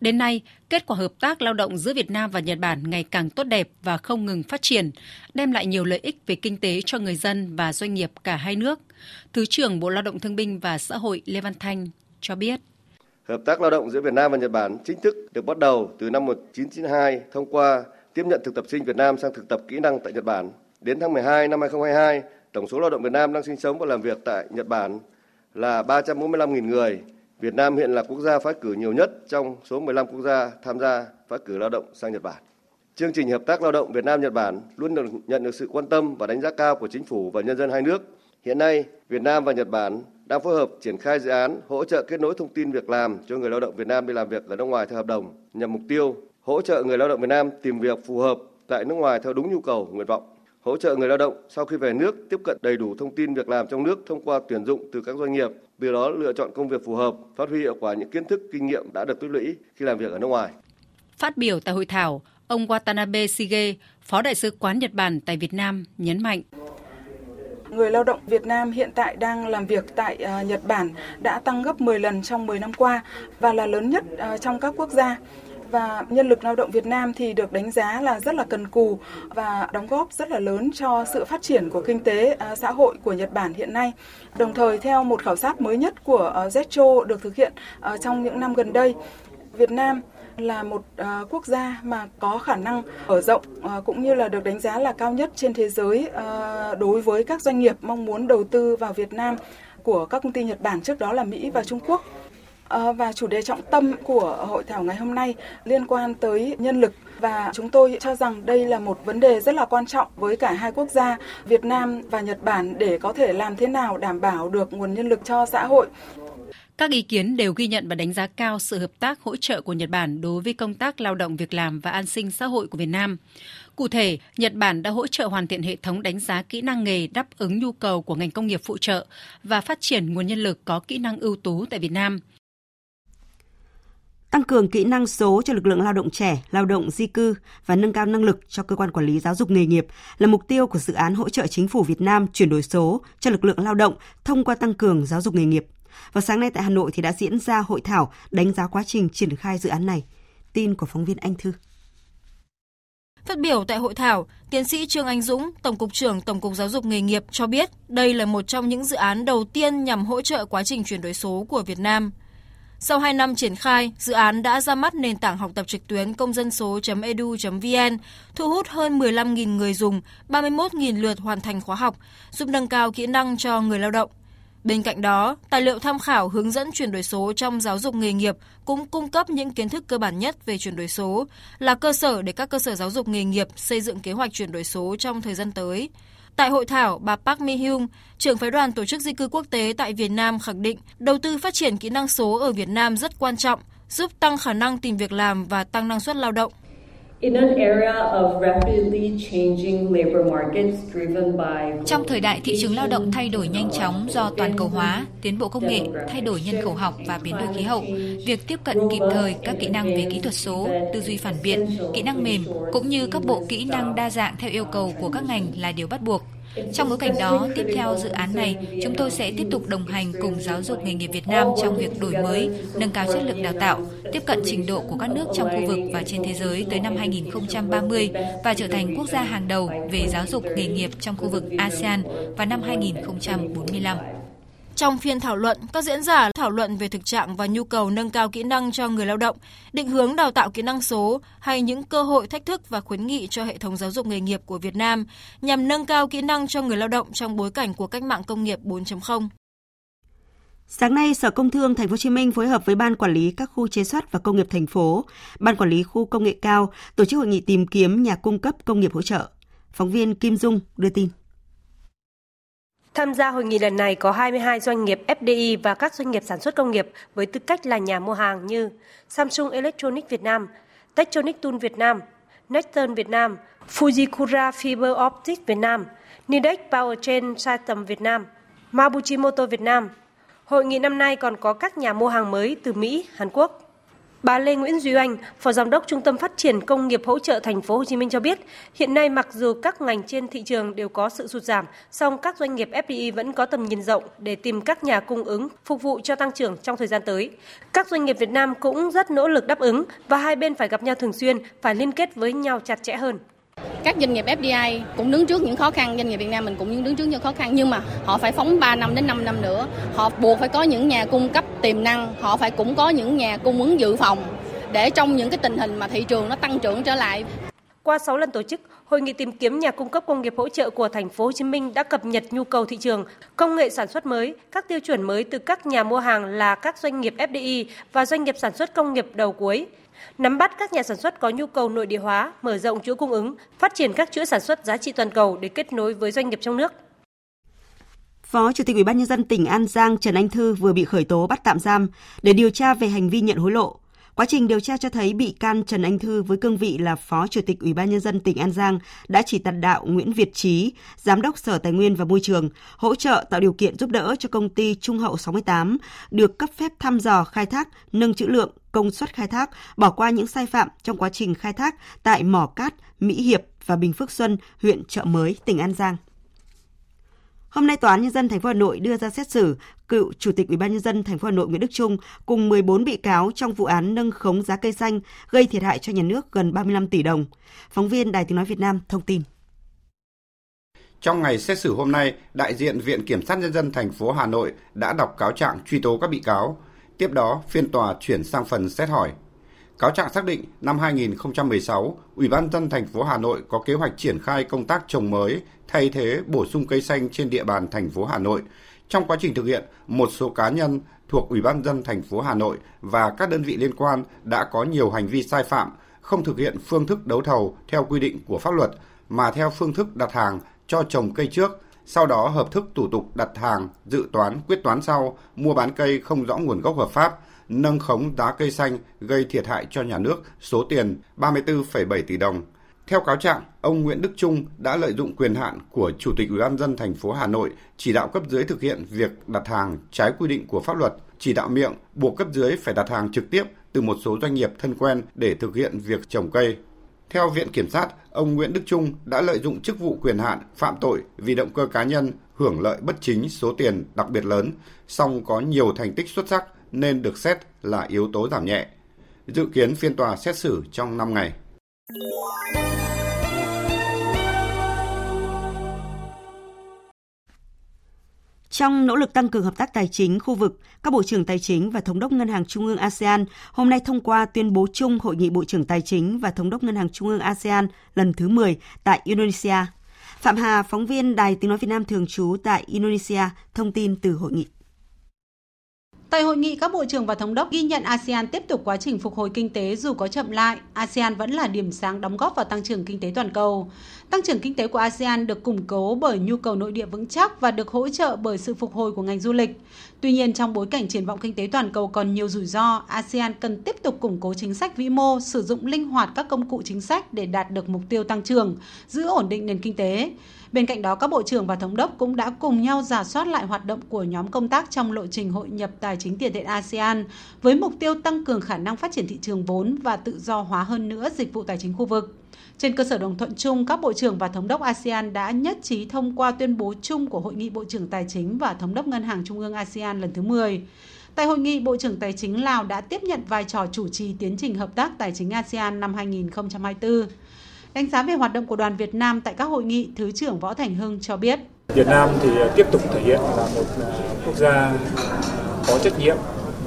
S11: Đến nay, kết quả hợp tác lao động giữa Việt Nam và Nhật Bản ngày càng tốt đẹp và không ngừng phát triển, đem lại nhiều lợi ích về kinh tế cho người dân và doanh nghiệp cả hai nước. Thứ trưởng Bộ Lao động Thương binh và Xã hội Lê Văn Thanh cho biết.
S12: Hợp tác lao động giữa Việt Nam và Nhật Bản chính thức được bắt đầu từ năm 1992 thông qua tiếp nhận thực tập sinh Việt Nam sang thực tập kỹ năng tại Nhật Bản. Đến tháng 12 năm 2022, tổng số lao động Việt Nam đang sinh sống và làm việc tại Nhật Bản là 345.000 người, Việt Nam hiện là quốc gia phái cử nhiều nhất trong số 15 quốc gia tham gia phái cử lao động sang Nhật Bản. Chương trình hợp tác lao động Việt Nam Nhật Bản luôn được nhận được sự quan tâm và đánh giá cao của chính phủ và nhân dân hai nước. Hiện nay, Việt Nam và Nhật Bản đang phối hợp triển khai dự án hỗ trợ kết nối thông tin việc làm cho người lao động Việt Nam đi làm việc ở nước ngoài theo hợp đồng nhằm mục tiêu hỗ trợ người lao động Việt Nam tìm việc phù hợp tại nước ngoài theo đúng nhu cầu, nguyện vọng hỗ trợ người lao động sau khi về nước tiếp cận đầy đủ thông tin việc làm trong nước thông qua tuyển dụng từ các doanh nghiệp, từ đó lựa chọn công việc phù hợp, phát huy hiệu quả những kiến thức, kinh nghiệm đã được tích lũy khi làm việc ở nước ngoài.
S11: Phát biểu tại hội thảo, ông Watanabe Shige, Phó Đại sứ quán Nhật Bản tại Việt Nam nhấn mạnh
S13: người lao động Việt Nam hiện tại đang làm việc tại uh, Nhật Bản đã tăng gấp 10 lần trong 10 năm qua và là lớn nhất uh, trong các quốc gia và nhân lực lao động Việt Nam thì được đánh giá là rất là cần cù và đóng góp rất là lớn cho sự phát triển của kinh tế à, xã hội của Nhật Bản hiện nay. Đồng thời theo một khảo sát mới nhất của ờ, à, Zetro được thực hiện ờ, trong những năm gần đây, Việt Nam là một uh, quốc gia mà có khả năng mở rộng uh, cũng như là được đánh giá là cao nhất trên thế giới uh, đối với các doanh nghiệp mong muốn đầu tư vào Việt Nam của các công ty Nhật Bản trước đó là Mỹ và Trung Quốc. Ờ, và chủ đề trọng tâm của hội thảo ngày hôm nay liên quan tới nhân lực và chúng tôi cho rằng đây là một vấn đề rất là quan trọng với cả hai quốc gia Việt Nam và Nhật Bản để có thể làm thế nào đảm bảo được nguồn nhân lực cho xã hội.
S11: Các ý kiến đều ghi nhận và đánh giá cao sự hợp tác hỗ trợ của Nhật Bản đối với công tác lao động việc làm và an sinh xã hội của Việt Nam. Cụ thể, Nhật Bản đã hỗ trợ hoàn thiện hệ thống đánh giá kỹ năng nghề đáp ứng nhu cầu của ngành công nghiệp phụ trợ và phát triển nguồn nhân lực có kỹ năng ưu tú tại Việt Nam –
S1: tăng cường kỹ năng số cho lực lượng lao động trẻ, lao động di cư và nâng cao năng lực cho cơ quan quản lý giáo dục nghề nghiệp là mục tiêu của dự án hỗ trợ chính phủ Việt Nam chuyển đổi số cho lực lượng lao động thông qua tăng cường giáo dục nghề nghiệp. Vào sáng nay tại Hà Nội thì đã diễn ra hội thảo đánh giá quá trình triển khai dự án này. Tin của phóng viên Anh Thư.
S14: Phát biểu tại hội thảo, tiến sĩ Trương Anh Dũng, Tổng cục trưởng Tổng cục Giáo dục nghề nghiệp cho biết đây là một trong những dự án đầu tiên nhằm hỗ trợ quá trình chuyển đổi số của Việt Nam – sau 2 năm triển khai, dự án đã ra mắt nền tảng học tập trực tuyến công dân số.edu.vn, thu hút hơn 15.000 người dùng, 31.000 lượt hoàn thành khóa học, giúp nâng cao kỹ năng cho người lao động. Bên cạnh đó, tài liệu tham khảo hướng dẫn chuyển đổi số trong giáo dục nghề nghiệp cũng cung cấp những kiến thức cơ bản nhất về chuyển đổi số, là cơ sở để các cơ sở giáo dục nghề nghiệp xây dựng kế hoạch chuyển đổi số trong thời gian tới. Tại hội thảo, bà Park Mi-hyung, trưởng phái đoàn tổ chức di cư quốc tế tại Việt Nam khẳng định đầu tư phát triển kỹ năng số ở Việt Nam rất quan trọng, giúp tăng khả năng tìm việc làm và tăng năng suất lao động.
S15: Trong thời đại thị trường lao động thay đổi nhanh chóng do toàn cầu hóa, tiến bộ công nghệ, thay đổi nhân khẩu học và biến đổi khí hậu, việc tiếp cận kịp thời các kỹ năng về kỹ thuật số, tư duy phản biện, kỹ năng mềm cũng như các bộ kỹ năng đa dạng theo yêu cầu của các ngành là điều bắt buộc. Trong bối cảnh đó, tiếp theo dự án này, chúng tôi sẽ tiếp tục đồng hành cùng giáo dục nghề nghiệp Việt Nam trong việc đổi mới, nâng cao chất lượng đào tạo, tiếp cận trình độ của các nước trong khu vực và trên thế giới tới năm 2030 và trở thành quốc gia hàng đầu về giáo dục nghề nghiệp trong khu vực ASEAN vào năm 2045.
S14: Trong phiên thảo luận, các diễn giả thảo luận về thực trạng và nhu cầu nâng cao kỹ năng cho người lao động, định hướng đào tạo kỹ năng số hay những cơ hội thách thức và khuyến nghị cho hệ thống giáo dục nghề nghiệp của Việt Nam nhằm nâng cao kỹ năng cho người lao động trong bối cảnh của cách mạng công nghiệp 4.0.
S1: Sáng nay, Sở Công Thương Thành phố Hồ Chí Minh phối hợp với Ban Quản lý các khu chế xuất và công nghiệp thành phố, Ban Quản lý khu công nghệ cao tổ chức hội nghị tìm kiếm nhà cung cấp công nghiệp hỗ trợ. Phóng viên Kim Dung đưa tin.
S16: Tham gia hội nghị lần này có 22 doanh nghiệp FDI và các doanh nghiệp sản xuất công nghiệp với tư cách là nhà mua hàng như Samsung Electronics Việt Nam, Techtonic Tool Việt Nam, Nexton Việt Nam, Fujikura Fiber Optics Việt Nam, Nidec Powertrain System Việt Nam, Mabuchi Motor Việt Nam. Hội nghị năm nay còn có các nhà mua hàng mới từ Mỹ, Hàn Quốc. Bà Lê Nguyễn Duy Anh, Phó Giám đốc Trung tâm Phát triển Công nghiệp Hỗ trợ Thành phố Hồ Chí Minh cho biết, hiện nay mặc dù các ngành trên thị trường đều có sự sụt giảm, song các doanh nghiệp FDI vẫn có tầm nhìn rộng để tìm các nhà cung ứng phục vụ cho tăng trưởng trong thời gian tới. Các doanh nghiệp Việt Nam cũng rất nỗ lực đáp ứng và hai bên phải gặp nhau thường xuyên, phải liên kết với nhau chặt chẽ hơn
S17: các doanh nghiệp FDI cũng đứng trước những khó khăn, doanh nghiệp Việt Nam mình cũng đứng trước những khó khăn nhưng mà họ phải phóng 3 năm đến 5 năm nữa. Họ buộc phải có những nhà cung cấp tiềm năng, họ phải cũng có những nhà cung ứng dự phòng để trong những cái tình hình mà thị trường nó tăng trưởng trở lại.
S16: Qua 6 lần tổ chức, hội nghị tìm kiếm nhà cung cấp công nghiệp hỗ trợ của thành phố Hồ Chí Minh đã cập nhật nhu cầu thị trường, công nghệ sản xuất mới, các tiêu chuẩn mới từ các nhà mua hàng là các doanh nghiệp FDI và doanh nghiệp sản xuất công nghiệp đầu cuối nắm bắt các nhà sản xuất có nhu cầu nội địa hóa, mở rộng chuỗi cung ứng, phát triển các chuỗi sản xuất giá trị toàn cầu để kết nối với doanh nghiệp trong nước.
S1: Phó Chủ tịch Ủy ban nhân dân tỉnh An Giang Trần Anh Thư vừa bị khởi tố bắt tạm giam để điều tra về hành vi nhận hối lộ. Quá trình điều tra cho thấy bị can Trần Anh Thư với cương vị là Phó Chủ tịch Ủy ban nhân dân tỉnh An Giang đã chỉ tạt đạo Nguyễn Việt Trí, Giám đốc Sở Tài nguyên và Môi trường, hỗ trợ tạo điều kiện giúp đỡ cho công ty Trung Hậu 68 được cấp phép thăm dò khai thác, nâng trữ lượng, công suất khai thác, bỏ qua những sai phạm trong quá trình khai thác tại mỏ cát Mỹ Hiệp và Bình Phước Xuân, huyện Trợ Mới, tỉnh An Giang. Hôm nay Tòa án nhân dân thành phố Hà Nội đưa ra xét xử cựu Chủ tịch Ủy ban nhân dân thành phố Hà Nội Nguyễn Đức Trung cùng 14 bị cáo trong vụ án nâng khống giá cây xanh gây thiệt hại cho nhà nước gần 35 tỷ đồng. Phóng viên Đài Tiếng nói Việt Nam thông tin.
S18: Trong ngày xét xử hôm nay, đại diện Viện Kiểm sát nhân dân thành phố Hà Nội đã đọc cáo trạng truy tố các bị cáo. Tiếp đó, phiên tòa chuyển sang phần xét hỏi. Cáo trạng xác định năm 2016, Ủy ban dân thành phố Hà Nội có kế hoạch triển khai công tác trồng mới, thay thế bổ sung cây xanh trên địa bàn thành phố Hà Nội. Trong quá trình thực hiện, một số cá nhân thuộc Ủy ban dân thành phố Hà Nội và các đơn vị liên quan đã có nhiều hành vi sai phạm, không thực hiện phương thức đấu thầu theo quy định của pháp luật mà theo phương thức đặt hàng cho trồng cây trước, sau đó hợp thức thủ tục đặt hàng, dự toán, quyết toán sau, mua bán cây không rõ nguồn gốc hợp pháp, nâng khống giá cây xanh gây thiệt hại cho nhà nước số tiền 34,7 tỷ đồng. Theo cáo trạng, ông Nguyễn Đức Trung đã lợi dụng quyền hạn của Chủ tịch Ủy ban dân thành phố Hà Nội chỉ đạo cấp dưới thực hiện việc đặt hàng trái quy định của pháp luật, chỉ đạo miệng buộc cấp dưới phải đặt hàng trực tiếp từ một số doanh nghiệp thân quen để thực hiện việc trồng cây. Theo Viện Kiểm sát, ông Nguyễn Đức Trung đã lợi dụng chức vụ quyền hạn phạm tội vì động cơ cá nhân hưởng lợi bất chính số tiền đặc biệt lớn, song có nhiều thành tích xuất sắc nên được xét là yếu tố giảm nhẹ. Dự kiến phiên tòa xét xử trong 5 ngày.
S1: Trong nỗ lực tăng cường hợp tác tài chính khu vực, các bộ trưởng tài chính và thống đốc ngân hàng trung ương ASEAN hôm nay thông qua tuyên bố chung hội nghị bộ trưởng tài chính và thống đốc ngân hàng trung ương ASEAN lần thứ 10 tại Indonesia. Phạm Hà, phóng viên Đài Tiếng nói Việt Nam thường trú tại Indonesia, thông tin từ hội nghị.
S19: Tại hội nghị, các bộ trưởng và thống đốc ghi nhận ASEAN tiếp tục quá trình phục hồi kinh tế dù có chậm lại, ASEAN vẫn là điểm sáng đóng góp vào tăng trưởng kinh tế toàn cầu. Tăng trưởng kinh tế của ASEAN được củng cố bởi nhu cầu nội địa vững chắc và được hỗ trợ bởi sự phục hồi của ngành du lịch. Tuy nhiên, trong bối cảnh triển vọng kinh tế toàn cầu còn nhiều rủi ro, ASEAN cần tiếp tục củng cố chính sách vĩ mô, sử dụng linh hoạt các công cụ chính sách để đạt được mục tiêu tăng trưởng, giữ ổn định nền kinh tế. Bên cạnh đó, các bộ trưởng và thống đốc cũng đã cùng nhau giả soát lại hoạt động của nhóm công tác trong lộ trình hội nhập tài chính tiền tệ ASEAN với mục tiêu tăng cường khả năng phát triển thị trường vốn và tự do hóa hơn nữa dịch vụ tài chính khu vực. Trên cơ sở đồng thuận chung, các bộ trưởng và thống đốc ASEAN đã nhất trí thông qua tuyên bố chung của Hội nghị Bộ trưởng Tài chính và Thống đốc Ngân hàng Trung ương ASEAN lần thứ 10. Tại hội nghị, Bộ trưởng Tài chính Lào đã tiếp nhận vai trò chủ trì tiến trình hợp tác tài chính ASEAN năm 2024. Đánh giá về hoạt động của đoàn Việt Nam tại các hội nghị, Thứ trưởng Võ Thành Hưng cho biết.
S20: Việt Nam thì tiếp tục thể hiện là một à, quốc gia có trách nhiệm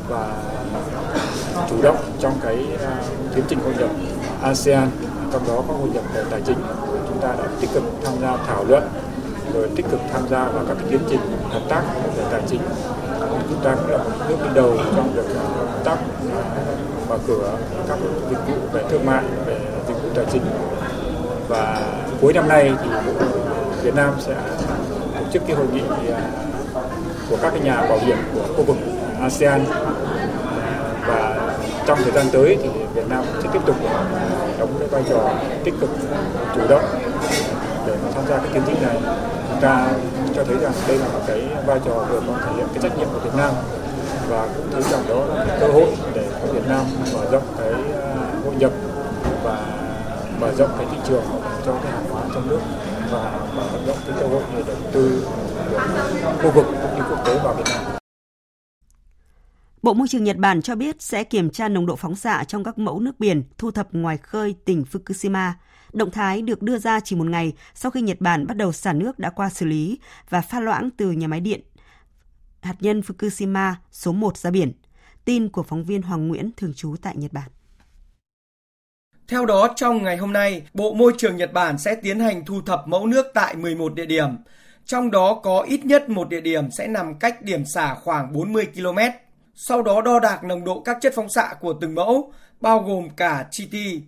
S20: và chủ động trong cái à, tiến trình hội nhập ASEAN, trong đó có hội nhập về tài chính. Chúng ta đã tích cực tham gia thảo luận, rồi tích cực tham gia vào các tiến trình hợp tác về tài chính. Chúng ta cũng là một nước đi đầu trong việc à, hợp tác mở cửa các dịch vụ về thương mại, về dịch vụ tài chính và cuối năm nay thì Việt Nam sẽ tổ chức cái hội nghị à, của các cái nhà bảo hiểm của khu vực ASEAN. Và trong thời gian tới thì Việt Nam sẽ tiếp tục đóng cái vai trò tích cực, chủ động để mà tham gia cái tiến trình này. Chúng ta cho thấy rằng đây là một cái vai trò vừa có thể hiện cái trách nhiệm của Việt Nam và cũng thấy rằng đó là cái cơ hội để có Việt Nam mở rộng cái à, hội nhập và mở rộng cái thị trường cho cái hàng hóa trong nước và mở rộng cái cơ hội để đầu tư của khu vực cũng như quốc tế vào Việt Nam.
S1: Bộ Môi trường Nhật Bản cho biết sẽ kiểm tra nồng độ phóng xạ trong các mẫu nước biển thu thập ngoài khơi tỉnh Fukushima. Động thái được đưa ra chỉ một ngày sau khi Nhật Bản bắt đầu xả nước đã qua xử lý và pha loãng từ nhà máy điện hạt nhân Fukushima số 1 ra biển. Tin của phóng viên Hoàng Nguyễn thường trú tại Nhật Bản.
S21: Theo đó, trong ngày hôm nay, Bộ Môi trường Nhật Bản sẽ tiến hành thu thập mẫu nước tại 11 địa điểm. Trong đó có ít nhất một địa điểm sẽ nằm cách điểm xả khoảng 40 km. Sau đó đo đạc nồng độ các chất phóng xạ của từng mẫu, bao gồm cả chi ti.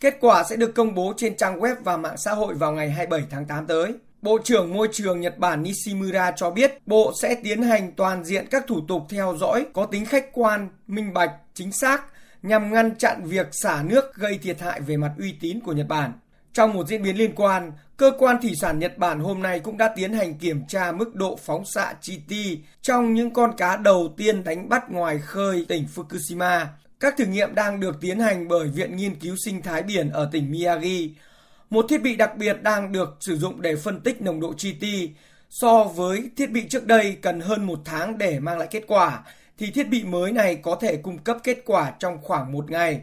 S21: Kết quả sẽ được công bố trên trang web và mạng xã hội vào ngày 27 tháng 8 tới. Bộ trưởng Môi trường Nhật Bản Nishimura cho biết Bộ sẽ tiến hành toàn diện các thủ tục theo dõi có tính khách quan, minh bạch, chính xác nhằm ngăn chặn việc xả nước gây thiệt hại về mặt uy tín của Nhật Bản. Trong một diễn biến liên quan, cơ quan thủy sản Nhật Bản hôm nay cũng đã tiến hành kiểm tra mức độ phóng xạ chi ti trong những con cá đầu tiên đánh bắt ngoài khơi tỉnh Fukushima. Các thử nghiệm đang được tiến hành bởi Viện Nghiên cứu Sinh thái biển ở tỉnh Miyagi. Một thiết bị đặc biệt đang được sử dụng để phân tích nồng độ chi ti. So với thiết bị trước đây cần hơn một tháng để mang lại kết quả, thì thiết bị mới này có thể cung cấp kết quả trong khoảng một ngày.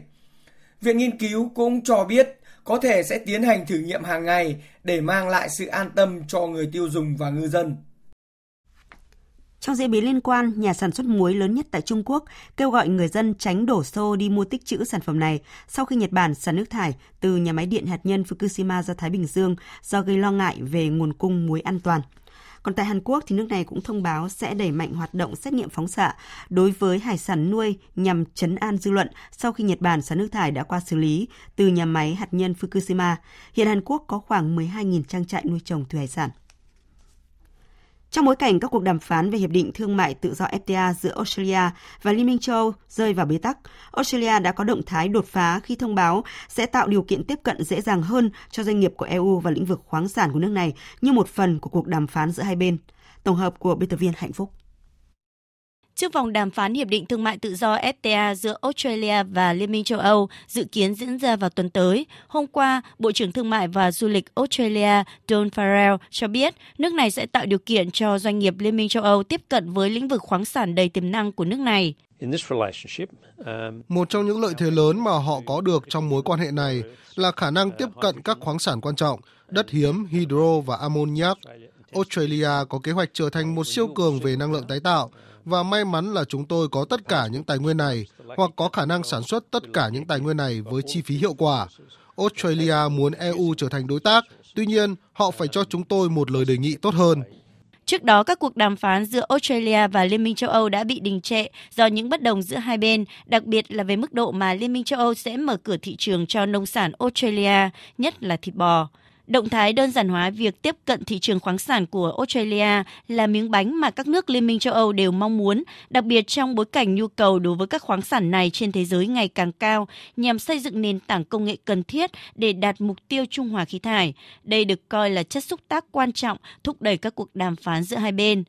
S21: Viện nghiên cứu cũng cho biết có thể sẽ tiến hành thử nghiệm hàng ngày để mang lại sự an tâm cho người tiêu dùng và ngư dân.
S1: Trong diễn biến liên quan, nhà sản xuất muối lớn nhất tại Trung Quốc kêu gọi người dân tránh đổ xô đi mua tích trữ sản phẩm này sau khi Nhật Bản xả nước thải từ nhà máy điện hạt nhân Fukushima ra Thái Bình Dương do gây lo ngại về nguồn cung muối an toàn. Còn tại Hàn Quốc thì nước này cũng thông báo sẽ đẩy mạnh hoạt động xét nghiệm phóng xạ đối với hải sản nuôi nhằm chấn an dư luận sau khi Nhật Bản xả nước thải đã qua xử lý từ nhà máy hạt nhân Fukushima. Hiện Hàn Quốc có khoảng 12.000 trang trại nuôi trồng thủy hải sản. Trong bối cảnh các cuộc đàm phán về hiệp định thương mại tự do FTA giữa Australia và Liên minh châu rơi vào bế tắc, Australia đã có động thái đột phá khi thông báo sẽ tạo điều kiện tiếp cận dễ dàng hơn cho doanh nghiệp của EU và lĩnh vực khoáng sản của nước này như một phần của cuộc đàm phán giữa hai bên. Tổng hợp của biên tập viên Hạnh Phúc.
S22: Trước vòng đàm phán Hiệp định Thương mại Tự do FTA giữa Australia và Liên minh châu Âu dự kiến diễn ra vào tuần tới, hôm qua, Bộ trưởng Thương mại và Du lịch Australia Don Farrell cho biết nước này sẽ tạo điều kiện cho doanh nghiệp Liên minh châu Âu tiếp cận với lĩnh vực khoáng sản đầy tiềm năng của nước này.
S23: Um, Một trong những lợi thế lớn mà họ có được trong mối quan hệ này là khả năng tiếp cận các khoáng sản quan trọng, đất hiếm, hydro và ammoniac. Australia có kế hoạch trở thành một siêu cường về năng lượng tái tạo và may mắn là chúng tôi có tất cả những tài nguyên này hoặc có khả năng sản xuất tất cả những tài nguyên này với chi phí hiệu quả. Australia muốn EU trở thành đối tác, tuy nhiên họ phải cho chúng tôi một lời đề nghị tốt hơn.
S22: Trước đó, các cuộc đàm phán giữa Australia và Liên minh châu Âu đã bị đình trệ do những bất đồng giữa hai bên, đặc biệt là về mức độ mà Liên minh châu Âu sẽ mở cửa thị trường cho nông sản Australia, nhất là thịt bò. Động thái đơn giản hóa việc tiếp cận thị trường khoáng sản của Australia là miếng bánh mà các nước Liên minh châu Âu đều mong muốn, đặc biệt trong bối cảnh nhu cầu đối với các khoáng sản này trên thế giới ngày càng cao nhằm xây dựng nền tảng công nghệ cần thiết để đạt mục tiêu trung hòa khí thải. Đây được coi là chất xúc tác quan trọng thúc đẩy các cuộc đàm phán giữa hai bên.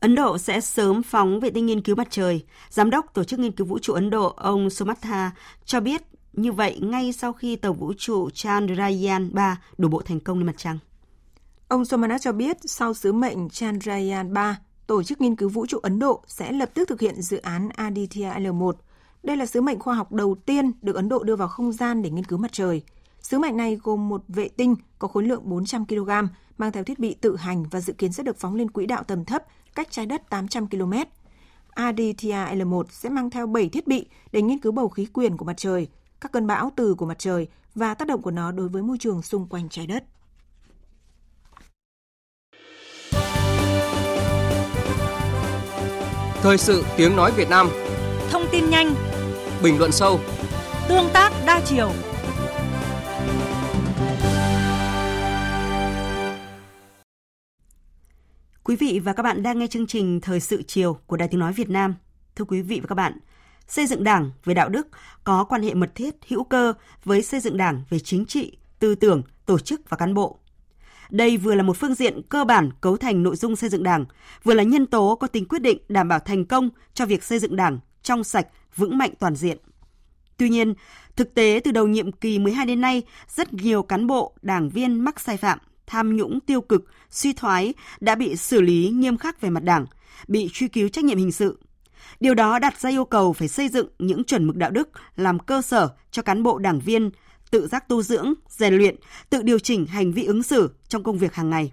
S1: Ấn Độ sẽ sớm phóng vệ tinh nghiên cứu mặt trời. Giám đốc Tổ chức Nghiên cứu Vũ trụ Ấn Độ, ông Somatha, cho biết như vậy ngay sau khi tàu vũ trụ Chandrayaan-3 đổ bộ thành công lên mặt trăng.
S4: Ông Somanath cho biết sau sứ mệnh Chandrayaan-3, Tổ chức Nghiên cứu Vũ trụ Ấn Độ sẽ lập tức thực hiện dự án Aditya L1. Đây là sứ mệnh khoa học đầu tiên được Ấn Độ đưa vào không gian để nghiên cứu mặt trời. Sứ mệnh này gồm một vệ tinh có khối lượng 400 kg, mang theo thiết bị tự hành và dự kiến sẽ được phóng lên quỹ đạo tầm thấp cách trái đất 800 km. Aditya L1 sẽ mang theo 7 thiết bị để nghiên cứu bầu khí quyển của mặt trời, các cơn bão từ của mặt trời và tác động của nó đối với môi trường xung quanh trái đất.
S10: Thời sự tiếng nói Việt Nam
S4: Thông tin nhanh
S10: Bình luận sâu
S4: Tương tác đa chiều
S1: Quý vị và các bạn đang nghe chương trình Thời sự chiều của Đài Tiếng Nói Việt Nam. Thưa quý vị và các bạn, xây dựng đảng về đạo đức có quan hệ mật thiết, hữu cơ với xây dựng đảng về chính trị, tư tưởng, tổ chức và cán bộ. Đây vừa là một phương diện cơ bản cấu thành nội dung xây dựng đảng, vừa là nhân tố có tính quyết định đảm bảo thành công cho việc xây dựng đảng trong sạch, vững mạnh toàn diện. Tuy nhiên, thực tế từ đầu nhiệm kỳ 12 đến nay, rất nhiều cán bộ, đảng viên mắc sai phạm, tham nhũng tiêu cực, suy thoái đã bị xử lý nghiêm khắc về mặt đảng, bị truy cứu trách nhiệm hình sự. Điều đó đặt ra yêu cầu phải xây dựng những chuẩn mực đạo đức làm cơ sở cho cán bộ đảng viên tự giác tu dưỡng, rèn luyện, tự điều chỉnh hành vi ứng xử trong công việc hàng ngày,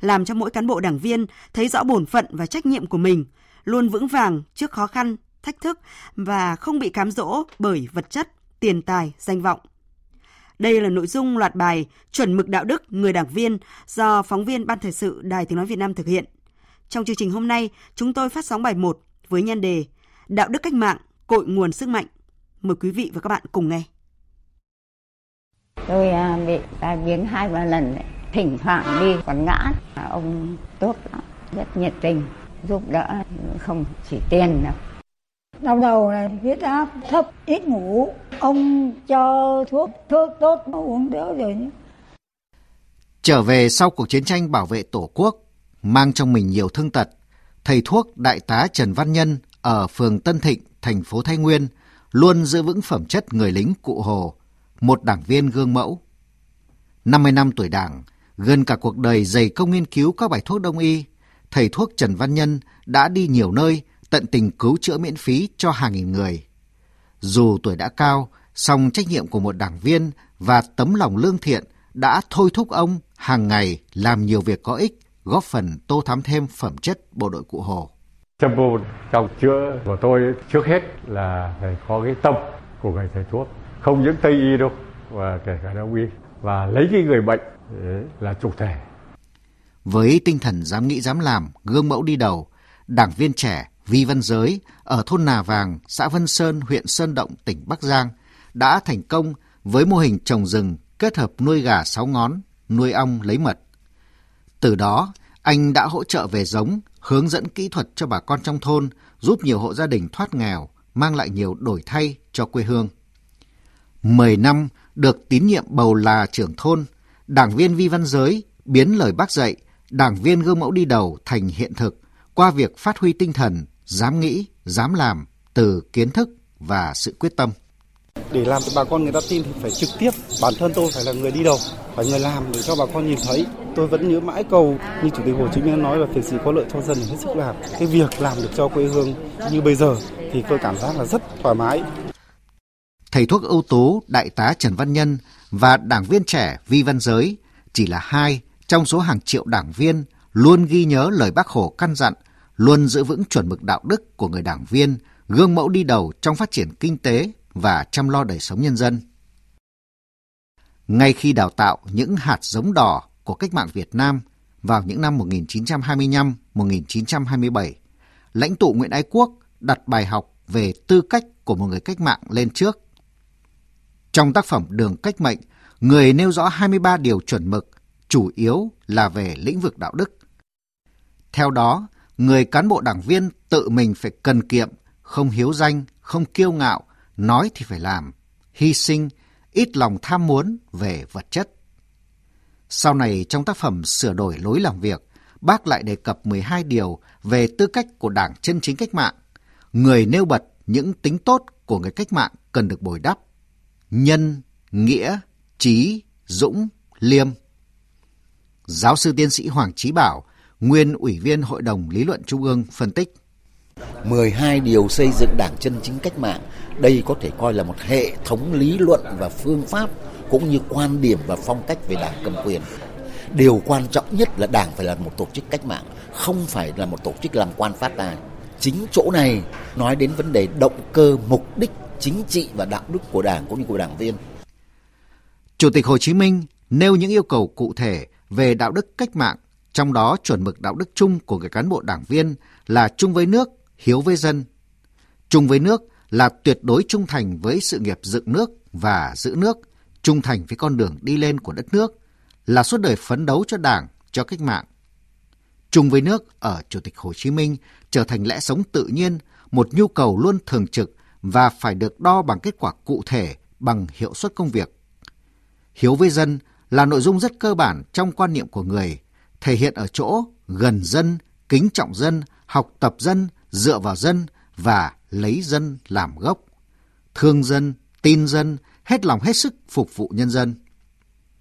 S1: làm cho mỗi cán bộ đảng viên thấy rõ bổn phận và trách nhiệm của mình, luôn vững vàng trước khó khăn, thách thức và không bị cám dỗ bởi vật chất, tiền tài, danh vọng. Đây là nội dung loạt bài Chuẩn mực đạo đức người đảng viên do phóng viên Ban Thời sự Đài Tiếng Nói Việt Nam thực hiện. Trong chương trình hôm nay, chúng tôi phát sóng bài 1 với nhan đề Đạo đức cách mạng, cội nguồn sức mạnh. Mời quý vị và các bạn cùng nghe.
S24: Tôi à, bị tai biến hai ba lần đấy. Thỉnh thoảng đi còn ngã. Ông tốt lắm, rất nhiệt tình, giúp đỡ không chỉ tiền đâu.
S25: Đau đầu này, huyết áp thấp, ít ngủ. Ông cho thuốc, thuốc tốt uống đỡ rồi nhé.
S26: Trở về sau cuộc chiến tranh bảo vệ Tổ quốc, mang trong mình nhiều thương tật, thầy thuốc đại tá Trần Văn Nhân ở phường Tân Thịnh, thành phố Thái Nguyên luôn giữ vững phẩm chất người lính cụ Hồ, một đảng viên gương mẫu. 50 năm tuổi đảng, gần cả cuộc đời dày công nghiên cứu các bài thuốc đông y, thầy thuốc Trần Văn Nhân đã đi nhiều nơi tận tình cứu chữa miễn phí cho hàng nghìn người. Dù tuổi đã cao, song trách nhiệm của một đảng viên và tấm lòng lương thiện đã thôi thúc ông hàng ngày làm nhiều việc có ích, góp phần tô thắm thêm phẩm chất bộ đội cụ Hồ.
S27: Châm bồ trong chữa của tôi trước hết là phải có cái tâm của người thầy thuốc, không những Tây y đâu và kể cả Đông y và lấy cái người bệnh là chủ thể.
S26: Với tinh thần dám nghĩ dám làm, gương mẫu đi đầu, đảng viên trẻ Vi Văn Giới ở thôn Nà Vàng, xã Vân Sơn, huyện Sơn Động, tỉnh Bắc Giang đã thành công với mô hình trồng rừng kết hợp nuôi gà sáu ngón, nuôi ong lấy mật. Từ đó, anh đã hỗ trợ về giống, hướng dẫn kỹ thuật cho bà con trong thôn, giúp nhiều hộ gia đình thoát nghèo, mang lại nhiều đổi thay cho quê hương. Mười năm được tín nhiệm bầu là trưởng thôn, đảng viên Vi Văn Giới biến lời bác dạy, đảng viên gương mẫu đi đầu thành hiện thực qua việc phát huy tinh thần dám nghĩ, dám làm từ kiến thức và sự quyết tâm.
S28: Để làm cho bà con người ta tin thì phải trực tiếp, bản thân tôi phải là người đi đầu, phải người làm để cho bà con nhìn thấy. Tôi vẫn nhớ mãi câu như Chủ tịch Hồ Chí Minh nói là việc gì có lợi cho dân thì hết sức làm. Cái việc làm được cho quê hương như bây giờ thì tôi cảm giác là rất thoải mái.
S26: Thầy thuốc ưu tú Đại tá Trần Văn Nhân và đảng viên trẻ Vi Văn Giới chỉ là hai trong số hàng triệu đảng viên luôn ghi nhớ lời bác Hồ căn dặn luôn giữ vững chuẩn mực đạo đức của người đảng viên, gương mẫu đi đầu trong phát triển kinh tế và chăm lo đời sống nhân dân. Ngay khi đào tạo những hạt giống đỏ của cách mạng Việt Nam vào những năm 1925-1927, lãnh tụ Nguyễn Ái Quốc đặt bài học về tư cách của một người cách mạng lên trước. Trong tác phẩm Đường Cách Mệnh, người nêu rõ 23 điều chuẩn mực, chủ yếu là về lĩnh vực đạo đức. Theo đó, người cán bộ đảng viên tự mình phải cần kiệm, không hiếu danh, không kiêu ngạo, nói thì phải làm, hy sinh, ít lòng tham muốn về vật chất. Sau này trong tác phẩm sửa đổi lối làm việc, bác lại đề cập 12 điều về tư cách của đảng chân chính cách mạng. Người nêu bật những tính tốt của người cách mạng cần được bồi đắp. Nhân, nghĩa, trí, dũng, liêm. Giáo sư tiến sĩ Hoàng Trí Bảo, nguyên Ủy viên Hội đồng Lý luận Trung ương phân tích.
S29: 12 điều xây dựng đảng chân chính cách mạng, đây có thể coi là một hệ thống lý luận và phương pháp cũng như quan điểm và phong cách về đảng cầm quyền. Điều quan trọng nhất là đảng phải là một tổ chức cách mạng, không phải là một tổ chức làm quan phát tài. Chính chỗ này nói đến vấn đề động cơ, mục đích chính trị và đạo đức của đảng cũng như của đảng viên.
S26: Chủ tịch Hồ Chí Minh nêu những yêu cầu cụ thể về đạo đức cách mạng trong đó chuẩn mực đạo đức chung của người cán bộ đảng viên là chung với nước, hiếu với dân. Chung với nước là tuyệt đối trung thành với sự nghiệp dựng nước và giữ nước, trung thành với con đường đi lên của đất nước, là suốt đời phấn đấu cho đảng, cho cách mạng. chung với nước ở Chủ tịch Hồ Chí Minh trở thành lẽ sống tự nhiên, một nhu cầu luôn thường trực và phải được đo bằng kết quả cụ thể, bằng hiệu suất công việc. Hiếu với dân là nội dung rất cơ bản trong quan niệm của người, thể hiện ở chỗ gần dân, kính trọng dân, học tập dân, dựa vào dân và lấy dân làm gốc. Thương dân, tin dân, hết lòng hết sức phục vụ nhân dân.